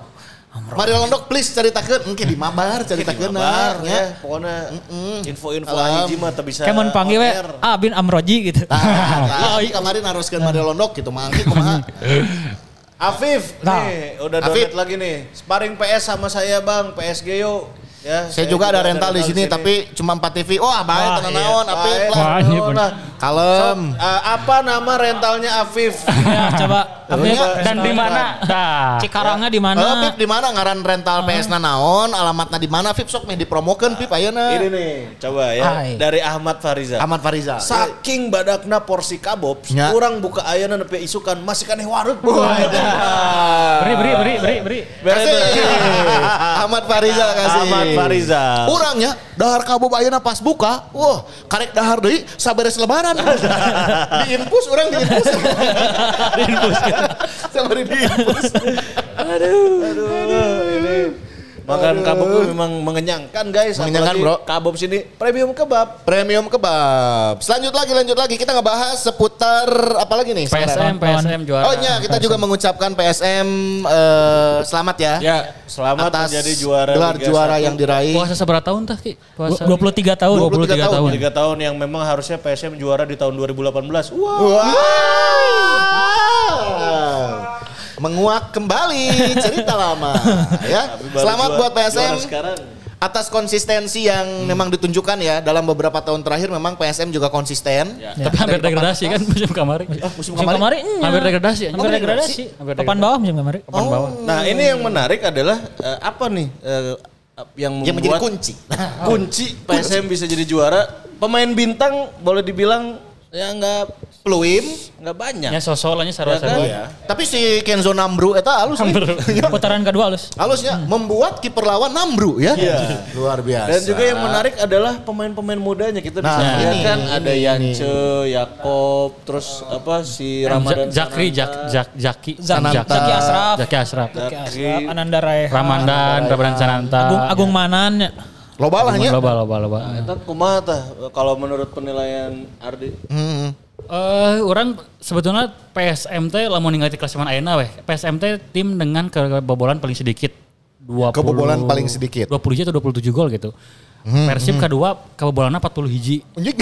Mario Londok please ceritakeun engke di mabar ceritakeun Kabar nah, ya, ya. pokoknya info-info Alam. hiji mah tak bisa. Kemon panggil we. Ah bin Amroji gitu. Tah, tadi kemarin haruskan Mario Londok gitu mangke kumaha. Afif, Nah. nih udah Afif. donat lagi nih. Sparring PS sama saya bang, PSG yuk. Ya, Saya juga ada rental di sini tapi cuma 4 TV. Wah, baik tenan iya. naon Baik, lah. Iya oh, nah. Kalem. Eh, apa nama rentalnya Afif? Ya coba. Ambil Dan di mana? Tah. Cikarangnya di Eh, mana? Pip di mana ngaran rental PS na naon? Alamatna di mana? Pip sok nih dipromokeun Pip ayeuna. Ini nih, coba ya. Hai. Dari Ahmad Fariza. Ahmad Fariza. Saking badakna porsi kabobs, Nya. kurang buka ayana nepi isukan masih kaneh warung. Beri beri beri beri beri. Kasih. Ahmad Fariza kasih. Ahmad Fariza. Urangnya dahar kabob ayeuna pas buka, wah karek dahar deui saberes lebaran. diinpus urang diinpus. diinpus. Sabari diinpus. Aduh, ini makan kabobs itu memang mengenyangkan guys. Mengenyangkan, Apalagi bro. Kabobs ini premium kebab. Premium kebab. Selanjut lagi, lanjut lagi. Kita ngebahas seputar apa lagi nih? PSM PSM juara. Oh iya, kita juga mengucapkan PSM eh, selamat ya. Ya, selamat Atas menjadi juara gelar Liga juara 1. yang diraih. Puasa seberapa tahun tah Ki? Puasa 23 tahun. 23 tahun. Tiga tahun yang memang harusnya PSM juara di tahun 2018. Wah. Wow. Menguak kembali cerita lama ya. Tapi Selamat juara- buat PSM atas konsistensi yang memang ditunjukkan ya dalam beberapa tahun terakhir memang PSM juga konsisten. Ya. Tapi hampir Dari papan degradasi kan musim kemarin. musim Musim kemarin. kemarin, iya. Hampir degradasi. Hampir Oh, degradasi. Hampir Papan bawah musim kemarin. Papan bawah. Nah ini yang menarik adalah eh, apa nih eh, yang membuat Yang menjadi kunci. kunci PSM bisa jadi juara. Pemain bintang boleh dibilang ya nggak Pluim. nggak banyak. Ya sosolannya sarwa Ya kan? sarwa. Iya. Tapi si Kenzo Nambru eta halus. ya. Putaran kedua halus. Halusnya membuat kiper lawan Nambru ya. Iya. Luar biasa. Dan juga yang menarik adalah pemain-pemain mudanya kita bisa Nah, lihat kan ini, ada. Yance, Yakob, terus apa si Ramadan Jakri, Jak, Jak, Jaki, Zaki, Sananta. Zaki Asraf. Jaki Asraf. Zaki Asraf, Ananda Raihan. Ramandan, Ramadan Sananta. Agung, Agung Manan. ya. Loba lah nya. Loba, loba, loba. Eta kumaha tah kalau menurut penilaian Ardi? Hmm. Eh, orang sebetulnya PSM teh lamun ningali klasemen ayeuna weh. PSM teh tim dengan kebobolan paling sedikit. 20, Kebobolan paling sedikit. 20 hiji atau 27 gol gitu. Persib kedua kebobolannya 40 hiji. Unjik.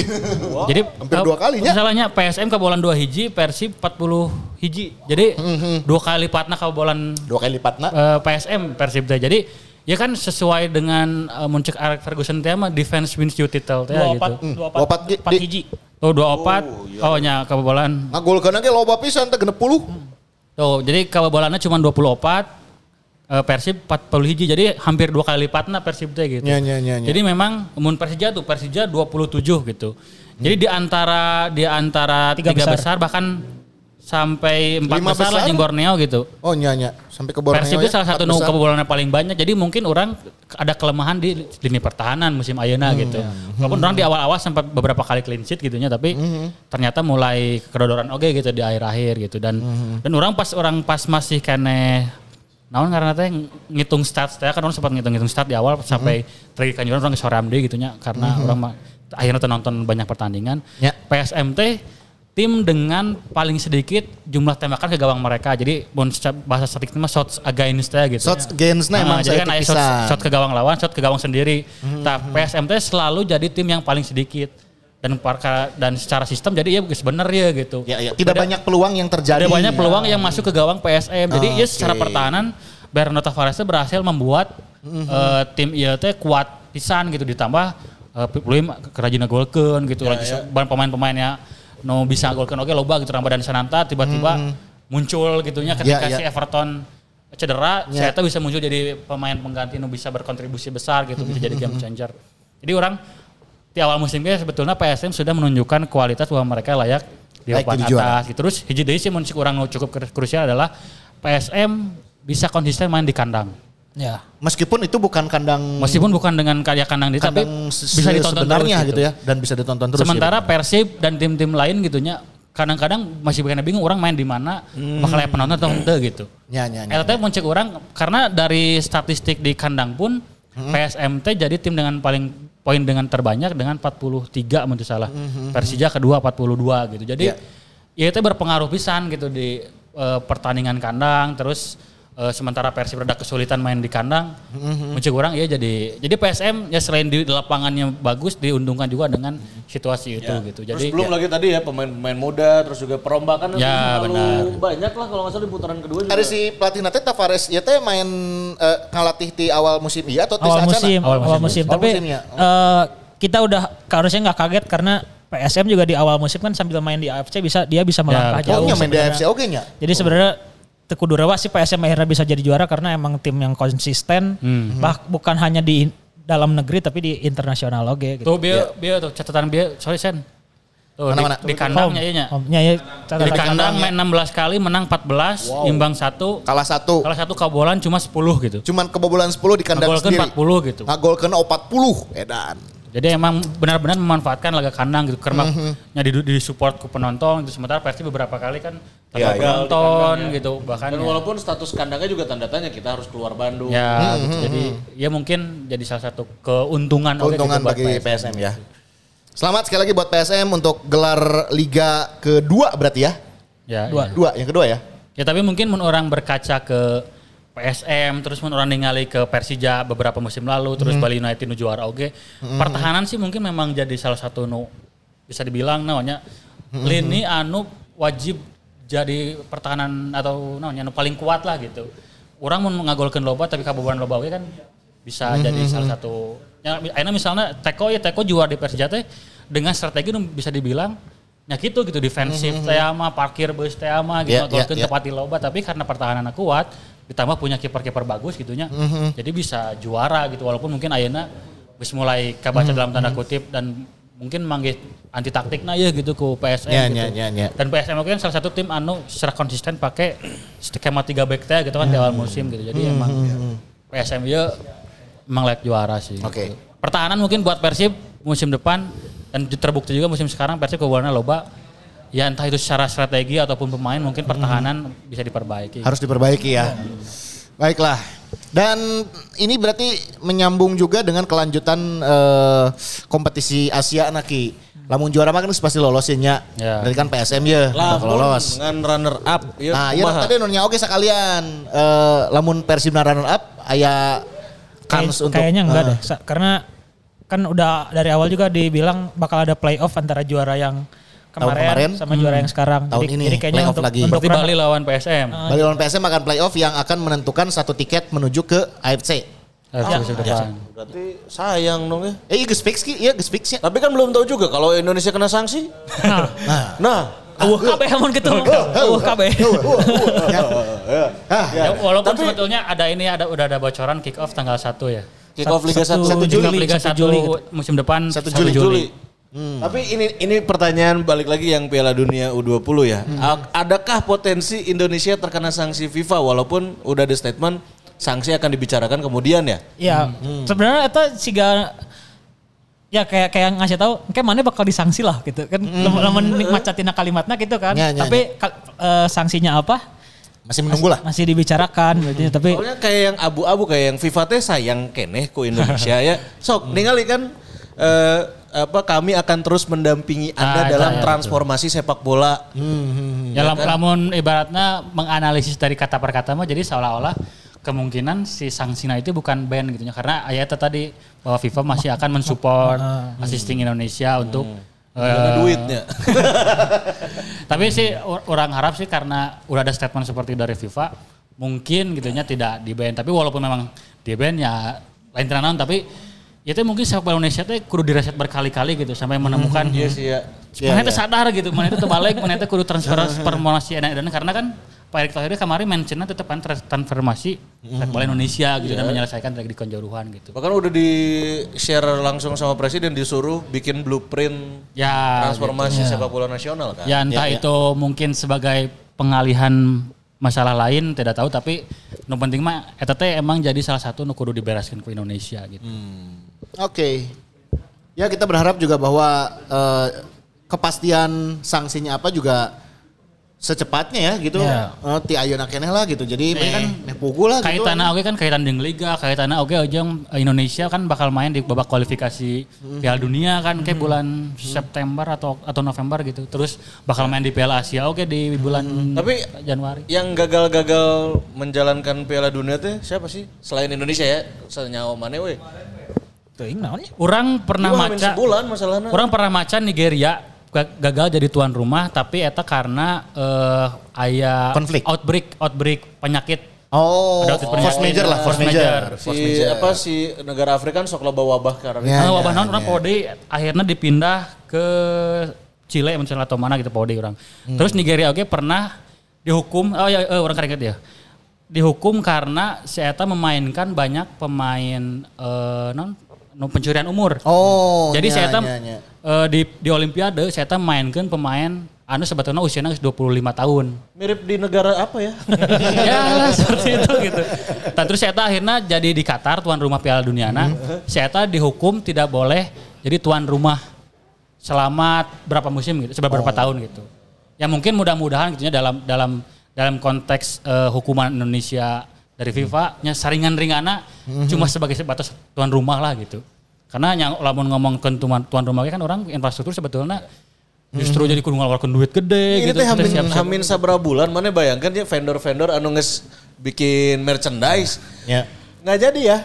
Jadi hampir dua kalinya. Misalnya PSM kebobolan 2 hiji, Persib 40 hiji. Jadi dua kali lipatna kebobolan Dua kali lipatna. eh, PSM Persib teh. Jadi ya kan sesuai dengan uh, muncul Alex Ferguson teh mah defense wins you title teh Dua gitu. opat, dua opat, Dua opat di- empat di- hiji. Oh, 24. Oh, nya kebobolan. Ngagolkeun ge loba pisan teh 60. Tuh, jadi kebobolannya cuma 24, eh, Persib 40 hiji. Jadi hampir dua kali lipatnya Persib teh gitu. Nya, nya, nya, nya. Jadi memang mun Persija tuh Persija 27 gitu. Jadi di antara di antara Tiga tiga, besar. besar. bahkan sampai empat Lima besar, lah besar? jeung Borneo gitu. Oh nya nya sampai ke Borneo. Persib ya, itu salah satu empat nu besar. kebobolannya paling banyak. Jadi mungkin orang ada kelemahan di lini pertahanan musim ayeuna gitu. Walaupun orang di awal-awal sempat beberapa kali clean sheet gitunya tapi ternyata mulai kedodoran oke gitu di akhir-akhir gitu dan dan orang pas orang pas masih kene naon karena teh ngitung stats teh kan orang sempat ngitung-ngitung stat di awal sampai terakhir kan orang ke Soramde gitunya karena orang mah akhirnya nonton banyak pertandingan. Ya. PSM teh tim dengan paling sedikit jumlah tembakan ke gawang mereka. Jadi bahasa statistik mah shots against teh gitu. Shots against nah, emang jadi kan ada shot, ke gawang lawan, shot ke gawang sendiri. Nah, PSM teh selalu jadi tim yang paling sedikit dan parka dan secara sistem jadi ya sebenarnya gitu. Ya, ya. Tidak banyak peluang yang terjadi. Ada banyak peluang yang masuk ke gawang PSM. Jadi ya secara pertahanan Bernardo Tavares berhasil membuat eh, tim ieu teh kuat pisan gitu ditambah eh, peluang kerajinan golkeun gitu lagi ban pemain-pemainnya no bisa golkeun oke loba gitu Ramadan Sananta tiba-tiba muncul gitunya ketika Ya, ya. si Everton cedera, Ya. saya tuh bisa muncul jadi pemain pengganti nu bisa berkontribusi besar gitu, bisa jadi game changer. Jadi orang di awal musimnya sebetulnya PSM sudah menunjukkan kualitas bahwa mereka layak di papan juara. atas. Gitu. Terus hiji deui sih mun cik urang nu cukup kru- krusial adalah PSM bisa konsisten main di kandang. Ya. Meskipun itu bukan kandang Meskipun bukan dengan karya kandang, di tapi bisa ditonton sebenarnya terus gitu. ya dan bisa ditonton terus. Sementara Persib dan tim-tim lain gitunya kadang-kadang masih bikin bingung orang main di mana bakal layak penonton atau enggak gitu. gitu. Ya, ya, ya. Eta teh muncul orang karena dari statistik di kandang pun PSMT jadi tim dengan paling poin dengan terbanyak dengan 43 menurut salah. Persija kedua 42 gitu. Jadi Ya. ya itu berpengaruh pisan gitu di eh, pertandingan kandang terus eh, sementara Persib rada kesulitan main di kandang. Muncul orang ya jadi jadi PSM ya selain di lapangannya bagus diuntungkan juga dengan situasi itu gitu. Terus Jadi belum lagi tadi ya pemain-pemain muda, terus juga perombakan Ya, benar. banyak lah kalau nggak salah di putaran kedua juga. Ada si pelatih nate Tavares ya teh main eh, ngalatih di awal musim iya atau di awal musim, Awal awal, musim. musim. Awal Tapi musimnya. eh, kita udah harusnya nggak kaget karena PSM juga di awal musim kan sambil main di AFC bisa dia bisa melangkah betul. jauh. Oh, main di. AFC oke nya. Jadi sebenarnya Teku Durawa sih PSM akhirnya bisa jadi juara karena emang tim yang konsisten, Hmm. bah bukan hanya di dalam negeri tapi di internasional oke gitu. tuh biar biar tuh catatan biar sorry sen. Tuh Mana-mana? di, di kandangnya ieu nya. Homnya ya Di catatan kandang main 16 kali menang 14, imbang satu. Kalah satu. Kalau satu kebobolan cuma 10 gitu. Cuman kebobolan 10 di kandang Ngegolkeun sendiri. 40 gitu. Ngagolkeun 40 edan. Jadi emang benar-benar memanfaatkan laga kandang gitu. Karena Mhm. nya di, di support ku penonton gitu. Sementara Persib beberapa kali kan tanpa iya. penonton gitu. Bahkan Dan ya- walaupun status kandangnya juga tanda tanya kita harus keluar Bandung. ya gitu. jadi ya mungkin jadi salah satu keuntungan Keuntungan gitu buat bagi PSM ya. Selamat sekali lagi buat PSM untuk gelar Liga kedua berarti ya. Ya, Dua. ya. Dua, yang kedua ya. Ya tapi mungkin mun orang berkaca ke PSM terus mun orang ningali ke Persija beberapa musim lalu terus Hmm. Bali United nu juara oke. Pertahanan sih mungkin memang jadi salah satu nu bisa dibilang namanya Hmm. lini anu wajib jadi pertahanan atau namanya nu paling kuat lah gitu. Orang mau ngagolkeun loba tapi kabobolan loba oge kan bisa Hmm, jadi salah satu. Ya, akhirnya misalnya Teko ya Teko juara di Persija teh dengan strategi nu bisa dibilang ya gitu gitu defensif teh mah parkir bus teh mah gitu ngagolkeun ya, ya. tepati loba tapi karena pertahanan kuat ditambah punya kiper-kiper bagus gitunya. Mhm. Jadi bisa juara gitu walaupun mungkin ayeuna geus mulai kabaca Mhm, dalam tanda kutip dan mungkin manggil anti taktik nah ya gitu ku PSM Ya, gitu. ya, ya, ya. Dan PSM oke kan salah satu tim anu secara konsisten pakai skema 3 back teh gitu kan di awal musim gitu. Jadi emang PSM ya emang layak juara sih. Oke. gitu. Pertahanan mungkin buat Persib musim depan dan terbukti juga musim sekarang Persib kebobolannya loba. Ya entah itu secara strategi ataupun pemain mungkin pertahanan bisa diperbaiki. Harus diperbaiki ya. Baiklah. Dan ini berarti menyambung juga dengan kelanjutan eh, kompetisi Asia Naki. Lamun juara mah kan pasti lolosin ya. Ya. Berarti kan PSM ya bakal lolos. dengan runner up. Ya, Nah, iya tadi nunya oke sekalian. Eh, lamun Persib na runner up aya kans untuk kayaknya enggak eh, deh Sa- karena kan udah dari awal juga dibilang bakal ada playoff antara juara yang kemarin, kemarin, sama juara yang sekarang. Tahun jadi, ini, jadi kayaknya playoff untuk, lagi. untuk run- Bali lawan PSM. Bali lawan PSM akan playoff yang akan menentukan satu tiket menuju ke AFC. Harus musim depan. Berarti sayang dong ya. Eh, iya geus fix ki, iya geus fix ya. Tapi kan belum tahu juga kalau Indonesia kena sanksi. Nah, Nah, uh, kabeh mun gitu. Uh, kabeh. Ah, Ya, walaupun sebetulnya ada ini ada udah ada bocoran kick off tanggal 1 ya. kick off Liga 1 Satu Kick off Juli, Liga satu 1 Juli gitu. musim depan 1 1 Juli. Juli. Tapi ini ini pertanyaan balik lagi yang Piala Dunia U20 ya. A- Adakah potensi Indonesia terkena sanksi FIFA walaupun udah ada statement sanksi akan dibicarakan kemudian ya? Ya, sebenarnya itu siga ya kayak kayak ngasih tahu kayak mana bakal disanksi lah gitu kan. Lamun nikmat catina kalimatnya gitu kan. Ya, ya, tapi kal- eh, sanksinya apa? Masih menunggu lah. masih dibicarakan berarti tapi Soalnya kayak yang abu-abu kayak yang FIFA teh sayang keneh ku Indonesia ya. Sok ningali kan eh, apa kami akan terus mendampingi Anda Ah, dalam iya, iya, transformasi sepak bola. Ya lam- lamun ibaratnya menganalisis dari kata per kata mah jadi seolah-olah kemungkinan si sanksinya itu bukan ban gitu ya. Karena ayatnya tadi bahwa FIFA masih akan mensupport assisting Indonesia untuk Ada eh, duitnya. Tapi sih or- orang harap sih karena udah ada statement seperti dari FIFA mungkin gitunya tidak di ban tapi walaupun memang di ban ya lain tenanan tapi ya itu mungkin sepak bola Indonesia tuh kudu direset berkali-kali gitu sampai menemukan Iya sih ya. mana itu sadar gitu, mana itu terbalik, mana itu kudu transfer transformasi dan karena kan Pak Erick Thohir kemarin mentionnya tetap kan trans- transformasi sepak bola Indonesia gitu dan menyelesaikan dari konjuruhan gitu. Bahkan udah di share langsung sama presiden disuruh bikin blueprint Ya, transformasi sepak bola nasional kan. ya entah itu mungkin sebagai pengalihan masalah lain tidak tahu tapi nu penting mah eta teh emang jadi salah satu nu kudu dibereskan ke Indonesia gitu. Oke. Ya kita berharap juga bahwa eh, kepastian sanksinya apa juga secepatnya ya gitu. Ya. Eh, ti ayeuna keneh lah gitu. Jadi Iya. kan meh pugu lah gitu. Kaitannya oke kan kaitan dengan liga, kaitannya oke ojeng Indonesia kan bakal main di babak kualifikasi Piala Dunia kan kayak bulan September atau atau November gitu. Terus bakal main di Piala Asia oke di bulan Tapi Januari. yang gagal-gagal menjalankan Piala Dunia teh siapa sih? Selain Indonesia ya, senyawa mana we? Teuing naon ya? Orang pernah maca sebulan masalahnya. Orang pernah maca Nigeria ga- gagal jadi tuan rumah tapi eta karena eh aya Konflik. outbreak outbreak penyakit Oh, Ada outbreak force penyakit. major lah, force Force major. si apa si negara Afrika kan sok loba wabah karena Ya, nah, wabah ya, naon orang ya. Pode akhirnya dipindah ke Chile misalnya atau mana gitu Pode orang. Terus Nigeria oke pernah dihukum oh ya eh, orang keringet ya. Dihukum karena si eta memainkan banyak pemain eh non non pencurian umur. Oh, Jadi nya, saya tam eh, di di olimpiade saya tam mainkan pemain anu sebetulnya usianya geus 25 tahun. mirip di negara apa ya? ya lah seperti itu gitu. Dan terus saya akhirnya jadi di Qatar tuan rumah Piala Dunia nah. Saya dihukum tidak boleh jadi tuan rumah selama berapa musim gitu, seberapa berapa tahun gitu. Ya mungkin mudah-mudahan gitu ya dalam dalam dalam konteks eh, hukuman Indonesia dari FIFA nya saringan ringana cuma sebagai sebatas tuan rumah lah gitu. Karena yang lamun ngomong ke tuan, tuan rumah kan orang infrastruktur sebetulnya justru jadi kudu ngeluarkan duit gede Ini gitu. teh Kita hamin, siap-siap. hamin sabra bulan mana bayangkan ya vendor-vendor anu nges bikin merchandise. Ya. Nggak jadi ya.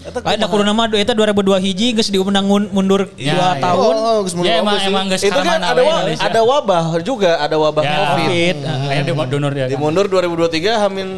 Eta Kayak da kudu nama eta 2002 hiji geus diundang mun- mundur 2 Ya, ya. tahun. Oh, geus mundur Ya emang emang geus itu kan ada, wa- Indonesia. ada wabah juga, ada wabah Ya, COVID. Covid. Akhirnya donor dia. kan. Dimundur 2023 hamin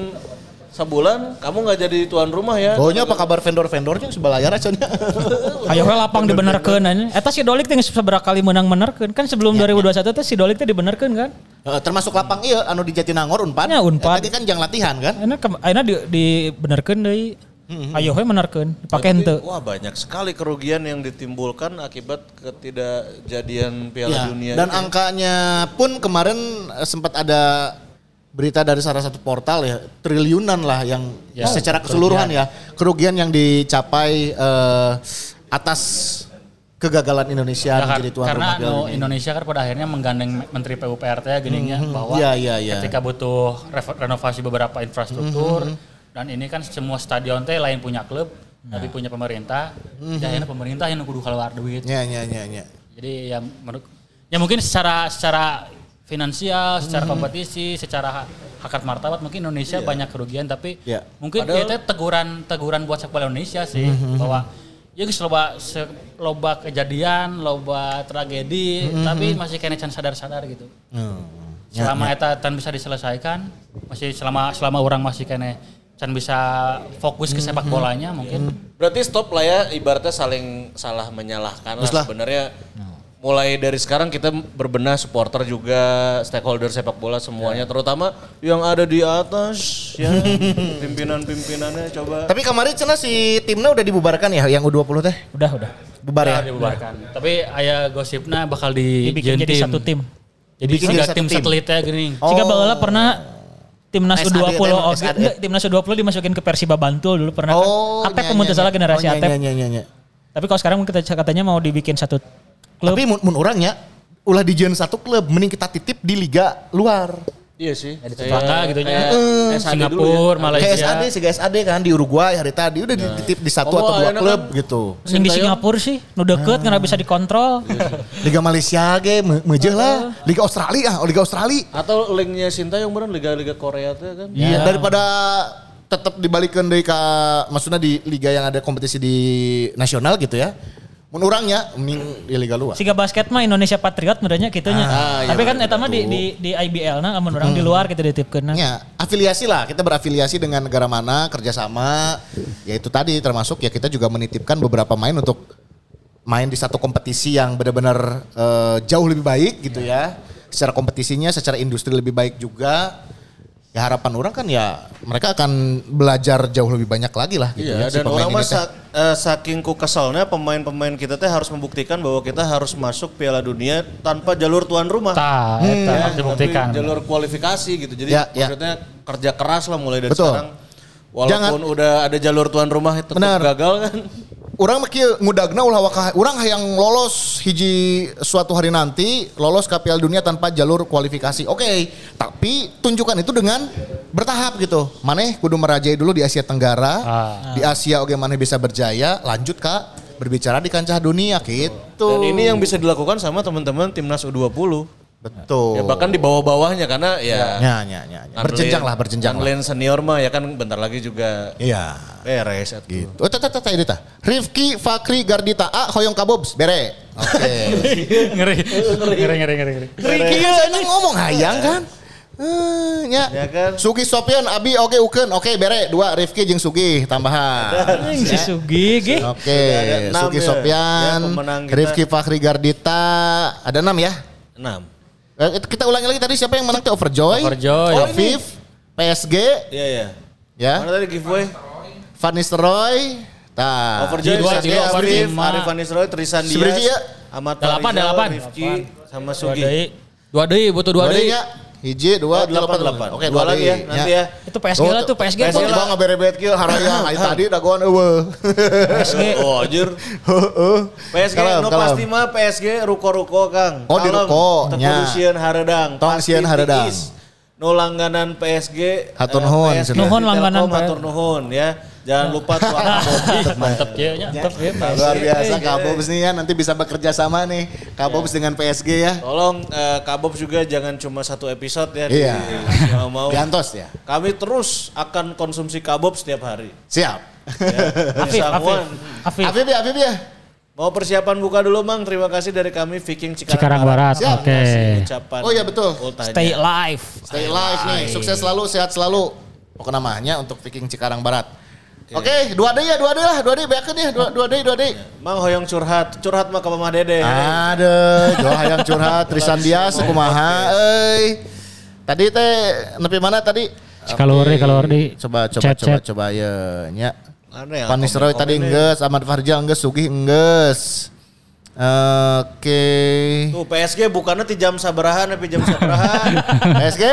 sebulan kamu nggak jadi tuan rumah ya. Pokoknya apa kabar vendor-vendornya sebelayar aja nya. Ayo we lapang dibenerkeun anjing. Eta si Dolik teh seberapa kali menang benerkeun. Kan sebelum 2021 teh si Dolik teh dibenerkeun kan. Eh, termasuk lapang iya anu di Jatinangor Unpad. Ya, Unpad. Eta kan jang latihan kan. Ayeuna ke- ayeuna di dibenerkeun deui. Ayo we benerkeun, dipake Berarti, henteu. Wah banyak sekali kerugian yang ditimbulkan akibat ketidakjadian Piala Ya, Dunia. dan ini. angkanya pun kemarin eh, sempat ada berita dari salah satu portal ya triliunan lah yang Ya, secara keseluruhan ya kerugian yang dicapai eh, atas kegagalan Indonesia Ya, menjadi tuan karena rumah Dunia. Indonesia kan pada akhirnya menggandeng Menteri PUPR ya gini ya bahwa Iya, iya, iya. ketika butuh renovasi beberapa infrastruktur dan ini kan semua stadion teh lain punya klub tapi punya pemerintah dan akhirnya pemerintah yang kudu keluar duit Ya, ya, ya, ya. jadi ya menurut ya mungkin secara secara finansial secara kompetisi secara hakat martabat. Mungkin Indonesia banyak kerugian tapi Iya. mungkin Padahal- ya itu teguran teguran buat sepak bola Indonesia sih bahwa ya guys loba se- loba kejadian loba tragedi tapi masih kena can sadar-sadar gitu. Selama eta tan bisa diselesaikan masih selama selama orang masih kena can bisa fokus ke sepak bolanya mungkin. Berarti stop lah ya ibaratnya saling salah menyalahkan lah Terus lah. sebenarnya. Mulai dari sekarang kita berbenah supporter juga stakeholder sepak bola semuanya terutama yang ada di atas ya pimpinan-pimpinannya coba Tapi kemarin cina si timnya udah dibubarkan ya yang U20 teh? Udah, udah. Bubar ya? Udah dibubarkan. Tapi ayah gosipnya bakal di Dibikin jadi tim. satu tim. Jadi Bikin tiga jadi satu tim tim. satelitnya gini. Oh. Jika baheula pernah timnas SAD U20 teh, oke, SAD. enggak, timnas U20 dimasukin ke Persiba Bantul dulu pernah Oh, kan. Atep nya, pemutus nya, salah generasi Oh, nya, Atep. nya, nya, nya. Tapi kalau sekarang kita katanya mau dibikin satu klub. Tapi mun, mun orangnya ulah di satu klub, mending kita titip di liga luar. Iya sih. di Cempaka gitu nya. Singapura, ya. Malaysia. Kayak SAD, si SAD kan di Uruguay hari tadi udah dititip di satu Oh, atau dua ayeuna klub kan- gitu. Yang di Singapura sih, nu deket karena bisa dikontrol. Liga Malaysia ge me- meujeul lah. Liga Australia ah, Liga Australia. Atau linknya Sinta yang bener liga-liga Korea tuh kan. Ya, daripada tetap dibalikan dari ke maksudnya di liga yang ada kompetisi di nasional gitu ya. Mun urangnya mending di liga luar. Siga basket mah Indonesia Patriot menurutnya gitunya. Ah, iya Tapi kan betul, eta mah di di di IBL nah amun orang di luar kita dititipkeun. Ya, afiliasi lah. Kita berafiliasi dengan negara mana, kerjasama. Ya itu tadi termasuk ya kita juga menitipkan beberapa main untuk main di satu kompetisi yang benar-benar eh, jauh lebih baik gitu ya. Secara kompetisinya, secara industri lebih baik juga. Ya harapan orang kan ya mereka akan belajar jauh lebih banyak lagi lah gitu Iya, ya. si dan orang mah teh. sa- eh, saking ku keselnya pemain-pemain kita teh harus membuktikan bahwa kita harus masuk Piala Dunia tanpa jalur tuan rumah. Tah, eta Ya, harus dibuktikan. tapi jalur kualifikasi gitu. Jadi Ya, ya. maksudnya kerja keras lah mulai dari Betul. sekarang. Walaupun Jangan- udah ada jalur tuan rumah tetap Benar. gagal kan. Orang mah ngudagna ulah waka orang yang lolos hiji suatu hari nanti lolos ke Piala Dunia tanpa jalur kualifikasi. Oke, tapi tunjukkan itu dengan bertahap gitu. Maneh kudu merajai dulu di Asia Tenggara. Ah. Di Asia oke maneh bisa berjaya, lanjut Kak berbicara di kancah dunia gitu. Dan ini yang bisa dilakukan sama teman-teman timnas U20. Betul. Ya bahkan di bawah-bawahnya karena ya Ya, ya, ya, ya. Berjenjang lah, berjenjang lah. Anlen senior mah ya kan bentar lagi juga Iya. beres. Gitu. Oh, tata tata ini tah. Rifki Fakri Gardita A Hoyong Kabobs bere. Oke. ngeri. ngeri, ngeri, ngeri, ngeri. Riki kan ngomong hayang kan. Eh, nya. Ya kan? Sugi Sopian Abi oke ukeun. Oke bere dua Rifki jeung Sugi tambahan. Anjing si Sugi ge. Oke, enam Sugi ya. Sopian, Ya. Rifki Fakri Gardita, ada enam ya. Enam. Eh, Kita ulangi lagi tadi siapa yang menang tuh Overjoy, Overjoy. Afif, PSG, Iya ya. ya, Mana tadi giveaway? Van Nistelrooy, Tah. Overjoy, Dua, Afif, lima. Arif Vanis Roy, Trisan Diaz, Seberapa ya? Ahmad Delapan, delapan. Rifki, sama Sugi. Dua deui, butuh dua Dua deui. ya. Hiji, dua, Oh, delapan, delapan. Oke, dua lagi ya, nanti ya. Itu PSG lah tuh PSG PSG lah ngabere-bet kieu harayang ai tadi dagoan eueuh. PSG. Oh, anjir. PSG, Kalem, no kalem. pasti mah PSG ruko-ruko Kang. Oh, di ruko, Teu sieun hareudang. Tong sieun hareudang. No langganan PSG. Hatur eh, nuhun, PSG. Nuhun langganan. Hatur nuhun ya. Jangan lupa tuan Kabobs. Mantep ya, ya. Mantep ya. Luar biasa Kabobs nih ya nanti bisa bekerja sama nih Kabobs dengan PSG ya. Tolong eh, Kabobs juga jangan cuma satu episode ya. Iya. Di, mau. Diantos ya. Kami terus akan konsumsi Kabobs setiap hari. Siap. Ya. Afif, Afif. Afif. Afif ya, Afif ya. Mau persiapan buka dulu Mang. Terima kasih dari kami Viking Cikarang, Cikarang Barat, Siap. oke. Ucapan Oh iya, betul. ultahnya. Stay live. Stay live nih, sukses selalu, sehat selalu. Pokoknya namanya untuk Viking Cikarang Barat. Oke, dua D ya, dua D lah, dua D beakeun ya, dua, dua D, dua D. Mang hoyong curhat, curhat mah ke Mama Dede. Ada, jual hayang curhat, Trisan Dias, kumaha, euy. Tadi teh nepi mana tadi? Kalori, kalori. Coba coba Chat, coba chat. coba ya nya. Ya? Van Nistelrooy tadi enggeus, Ahmad Farjal enggeus, Sugih enggeus. Oke. Tuh PSG bukannya ti jam sabaraha nepi jam sabaraha. PSG.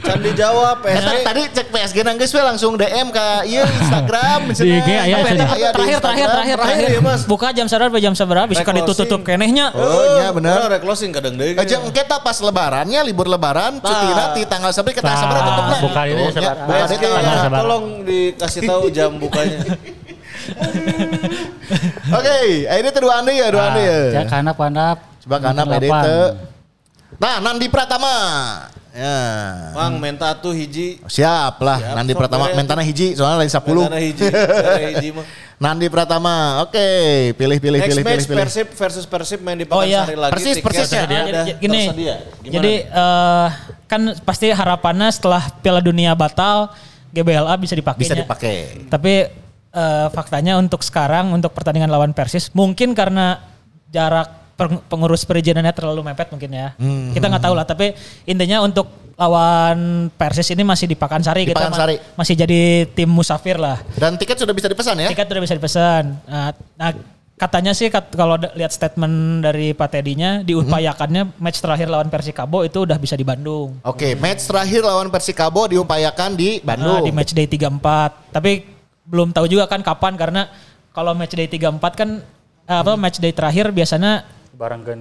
Can dijawab Eta PSG. tadi cek PSG nanggeus we langsung DM ke ieu Instagram. Di IG aya eta? Aya di Terakhir, terakhir, terakhir, Terakhir terakhir. ya, Mas. Buka jam sadar jam seberapa bisa kan ditutup closing. kenehnya. Oh, iya bener. Rek closing kadang deui. Aja kita pas lebarannya libur lebaran cuti Nah. di tanggal sabari ke tanggal Nah, sabari tutupna. buka ini Tuh, nya, sabar. buka PSG di tanggal Sabar, ya, sabar. tolong dikasih tahu jam bukanya. Oke, ini tuh dua ande ya, dua ande ya. Ya karena pandap. Coba Delapan. teu. Nah, Nandi Pratama. Ya. Mang menta tuh hiji. Siap lah, Siap, Nandi Pratama beres. mentana hiji soalnya lain 10. Mentana hiji. Hiji mah. Nandi Pratama. Oke, pilih pilih Next pilih pilih match pilih. Persib versus Persib main di Oh, iya. Pekansari lagi. Persis, persis ya. Jadi, gini, jadi eh, kan pasti harapannya setelah Piala Dunia batal, GBLA bisa dipakai. Bisa dipakai. Tapi eh, faktanya untuk sekarang untuk pertandingan lawan Persis mungkin karena jarak peng- pengurus perizinannya terlalu mepet mungkin ya. Hmm. Kita nggak tahu lah. Tapi intinya untuk lawan Persis ini masih di Pakansari. Di kita ma- Pakansari. masih jadi tim musafir lah. Dan tiket sudah bisa dipesan ya? Tiket udah bisa dipesan. Nah, nah, katanya sih kat- kalau lihat statement dari Pak Teddy-nya diupayakannya match terakhir lawan Persikabo itu udah bisa di Bandung. Oke, match terakhir lawan Persikabo diupayakan di Nah, Bandung. di match day 34. Tapi belum tahu juga kan kapan karena kalau match day 34 kan eh, apa match day terakhir biasanya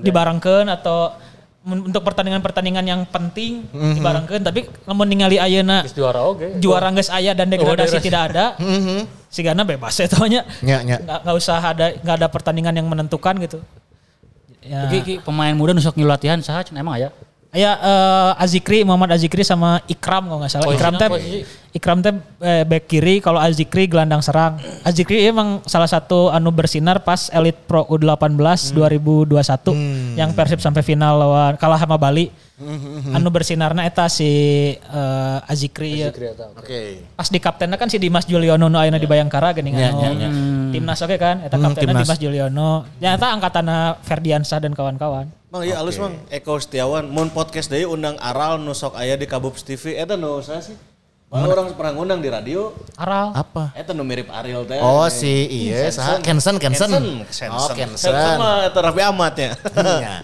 dibarengkeun atau men- untuk pertandingan-pertandingan yang penting Mhm. dibarengkeun tapi lamun ningali ayeuna juara oge. juara geus aya dan degradasi degradasi. tidak ada. Sigana bebas ya. Nya, nya. Nggak, nggak usah ada nggak ada pertandingan yang menentukan gitu. Ya. Iki, iki pemain muda nusuk ngilu latihan saha cenah emang aya? Ya eh, Azikri Muhammad Azikri sama Ikram kalau nggak salah. Posisinya Ikram teh posisi? Ikram teh eh, back kiri kalau Azikri gelandang serang. Azikri emang salah satu anu bersinar pas Elite Pro U18 2021 yang Persib sampai final lawan kalah sama Bali. Anu bersinarna eta si eh, Azikri, ya. Oke. Pas di kaptennya kan si Dimas Juliono nu ayeuna di Bayangkara geuning Ya, anu. ya, ya. Timnas oke kan eta Hmm, kaptennya timnas. Dimas Juliono. Ya eta angkatanna Ferdiansah dan kawan-kawan. Mang iya alus Mang Eko Setiawan mun podcast deui undang Aral nu sok aya di Kabubs TV eta nu saya sih. Malah orang pernah ngundang di radio. Aral. Apa? Eta nu mirip Ariel teh. Oh si iya, saha? Kensen, Kensen. Kensen. Oh, Kensen Kensen. mah eta Raffi Ahmad ya. Iya.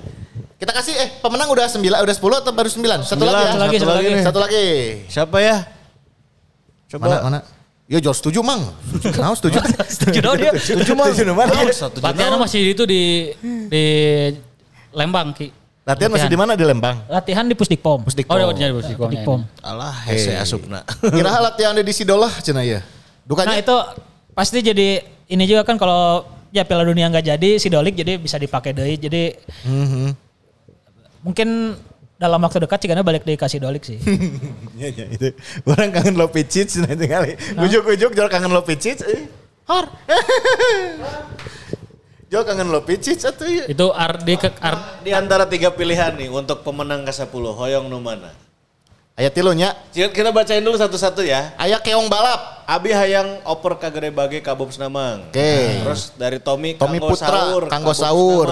Kita kasih eh pemenang udah 9 udah 10 atau baru 9? Satu Sembilan, lagi ya. satu lagi, satu lagi. Satu lagi. Siapa ya? Coba. Mana mana? Yo Jos setuju Mang. Setuju. Nah, setuju. Setuju dong dia. Setuju Mang. Setuju mana? Satu Latihannya masih itu di di Lembang ki. Latihan masih di mana di Lembang? Latihan di Pusdikpom. Pusdikpom. Oh, jadi Pusdikpom. Pusdikpom. Alah, hese asupna. Kira latihan di Sidolah cenah ya. Nah Dukanya itu pasti jadi ini juga kan kalau ya Piala Dunia nggak jadi si Dolik jadi bisa dipakai deh. Jadi Mhm. mungkin dalam waktu dekat sih karena balik dari kasih Dolik sih. Iya, iya, itu. Orang kangen Lopicic nanti kali. Ujuk-ujuk jual kangen Lopicic. Eh. Har. jual kangen Lopicic atau ya. Itu Ardi ke Ar, Di antara tiga pilihan nih untuk pemenang ke-10, hoyong nu mana? Aya tilunya. Kita kita bacain dulu satu-satu ya. Aya keong balap. Abi hayang oper ka gede bage kabubs namang. Oke. Terus dari Tommy, Tommy Kanggo Putra, Saur, Kanggo Saur.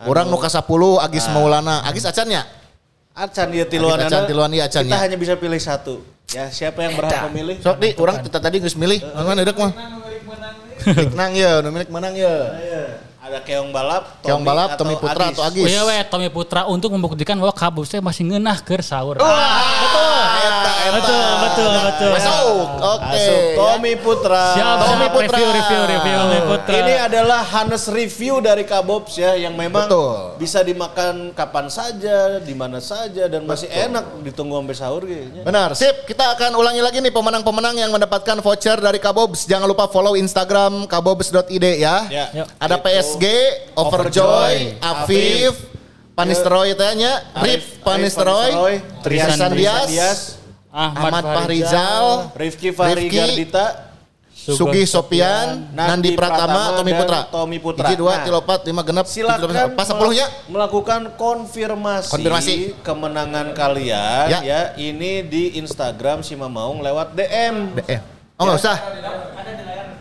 Orang Anu, nu ka 10 Agis Maulana. Agis acannya? Acan dia tiluan Acan tiluan ieu acan Kita ya. hanya bisa pilih satu. Ya, siapa yang berhak memilih? Sok di orang kita tadi geus milih. Mana deuk mah? Menang ya, nu milik menang ya. Ada Keong Balap, Keong Balap, Tommy Putra atau Agis. Oh iya we, Tommy Putra untuk membuktikan bahwa Kabus teh masih ngeunah keur sahur. Betul, betul, betul. Masuk. Oke. Masuk. Tommy Putra. Siap, Tommy siap, Putra. review, review, review. Tommy Putra. Ini adalah Hanes review dari Kabobs ya yang memang Betul. bisa dimakan kapan saja, di mana saja dan masih enak ditunggu sampai sahur kayaknya. Benar, sip. Kita akan ulangi lagi nih pemenang-pemenang yang mendapatkan voucher dari Kabobs. Jangan lupa follow Instagram kabobs.id ya. Ya. Yuk. Ada PSG, Overjoy, Afif, Panisteroy tanya, Rif Panisteroy, Trisan Dias, Ahmad Fahrizal, Rifki Fahri Gardita, Sugi Sopian, Nandi Pratama, Tommy Putra. Tommy Putra. Hiji, dua, Nah, empat, lima, genep, Silakan pas sepuluhnya. melakukan konfirmasi, Konfirmasi. kemenangan kalian Ya. ya. ini di Instagram si Mamaung lewat DM. Eh, oh nggak usah.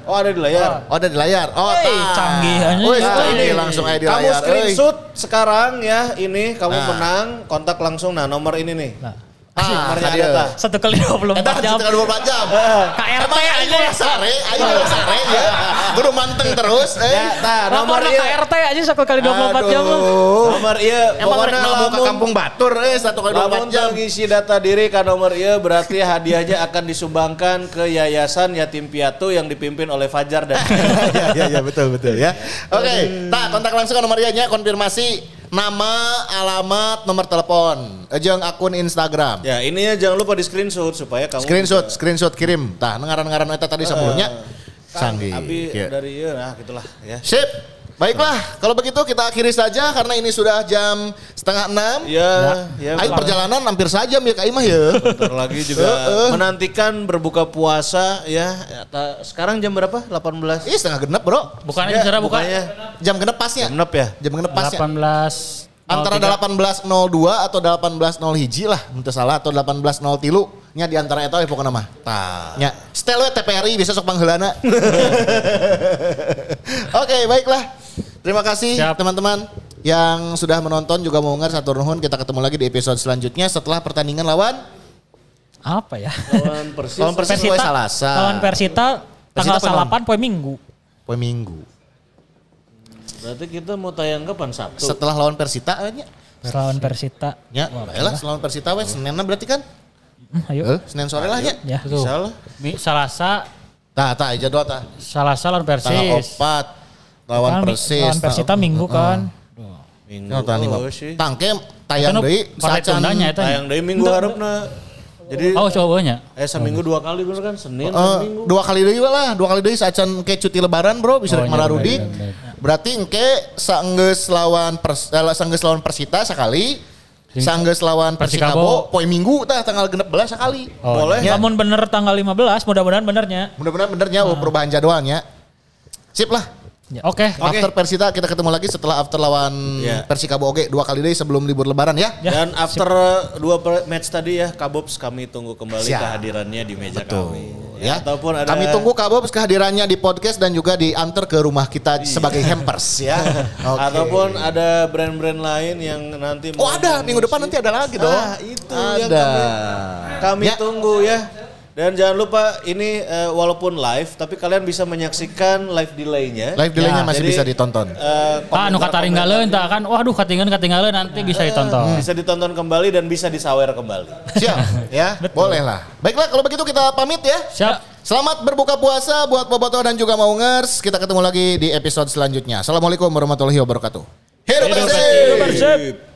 Oh ada di layar. Oh ada di layar. Oh, Hey, canggih aja. Wih, canggih ini langsung aja di kamu layar. screenshot sekarang ya ini kamu Nah. menang kontak langsung nah nomor ini nih. Nah. Ada tah. Satu kali 24 Eta jam. sekitar 24 jam. KRT Emang aing aja. ulah sare, aing ulah sare ya. Kudu manteng terus. Eh. Ya, nomor iya. KRT aja satu kali 24 jam. mah. Aduh. Nomor iya Emang rek pokoknya mau ke kampung Batur eh satu kali 24 lamun jam. teu ngisi data diri ke nomor iya berarti hadiahnya akan disumbangkan ke Yayasan Yatim Piatu yang dipimpin oleh Fajar dan ya, ya, ya, betul, betul ya. Oke, nah kontak langsung ke nomor ianya konfirmasi nama, alamat, nomor telepon, jeung akun Instagram. Ya ini ya jangan lupa di screenshot supaya kamu Screenshot, bisa- screenshot kirim. Tah, ngaran-ngaran eta tadi sebelumnya. Kan, Sanggih. Abi Kieu. dari iya nah gitulah ya. Sip. Baiklah, kalau begitu kita akhiri saja karena ini sudah jam setengah enam. Ya, ya. Aing perjalanan hampir sajam ya Kak Imah ya. Bentar lagi juga menantikan berbuka puasa ya. Ya, Sekarang jam berapa? 18. Ih setengah genep bro. Bukannya Ya, bicara bukan bukannya Jam genep pasnya. genep ya. Jam genep pasnya. 18 Antara 18.02 atau 18.0 hiji lah, entah salah atau 18.0 tilu. Nya di antara eta we pokoknya mah. Tah. Nya, setel we TPRI bisa sok pangheulana. Oke, baiklah. Terima kasih teman-teman yang sudah menonton juga mau ngar satu nuhun. Kita ketemu lagi di episode selanjutnya setelah pertandingan lawan Apa ya? Lawan Persis. lawan Persis poe Salasa. Lawan Persita tanggal Persita 8 poe Minggu. Poe Minggu. Berarti kita mau tayang kapan Sabtu? Setelah lawan Persita eh, nya. Lawan Persita. Ya, baiklah lawan Persita we Seninna berarti kan? Hmm, ayo. Eh, Senin sore lah. Ya. Tuh. Bisa lah. Mi- Salasa, Tah, tah jadwal tah. Salasa lawan Tanggal Persis. 4 lawan Kan, Persis. Lawan Persita Minggu kan. Minggu. Ya, tah, lima. Oh, sih. Tangke tayang Itu deui sacan. tundanya eta. Tayang dari minggu harapna. Jadi Oh cobanya. eh seminggu dua kali bener kan Senin Eh, dan Minggu. dua kali deui lah, dua kali deui sacan ke cuti lebaran, Bro, bisa Oh, rek iya, bener, Berarti engke saenggeus lawan pers, eh, saenggeus lawan Persita sekali, saenggeus lawan Persikabo Persikabo. poe Minggu tah tanggal 16 sekali. Oh, Boleh. Ya. Namun bener tanggal 15, mudah-mudahan benernya. Mudah-mudahan benernya oh, perubahan jadwalnya. Sip lah. Oke. After Persita kita ketemu lagi setelah after lawan Ya. Persikabo oke dua kali deui sebelum libur lebaran ya. Ya, Dan after uh, dua match tadi ya Kabobs kami tunggu kembali Siap. kehadirannya di meja kami. ya. Ataupun ada Kami tunggu Kabobs kehadirannya di podcast dan juga diantar ke rumah kita sebagai hampers ya. Oke. Ataupun ada brand-brand lain yang nanti Oh ada minggu depan nanti ada lagi dong. Ah, itu yang ada. kami Ya. tunggu ya. Dan jangan lupa ini eh, walaupun live tapi kalian bisa menyaksikan live delay-nya. Live delay-nya Ya, masih jadi, bisa ditonton. Eh, Ah, nu katinggalan tak kan. Waduh, katinggalan katinggalan nanti bisa ditonton. bisa ditonton kembali dan bisa disawer kembali. Siap ya, boleh lah. Baiklah kalau begitu kita pamit ya. Siap. Selamat berbuka puasa buat Boboto dan juga Maungers. Kita ketemu lagi di episode selanjutnya. Assalamualaikum warahmatullahi wabarakatuh. Hidup bersih. Persib.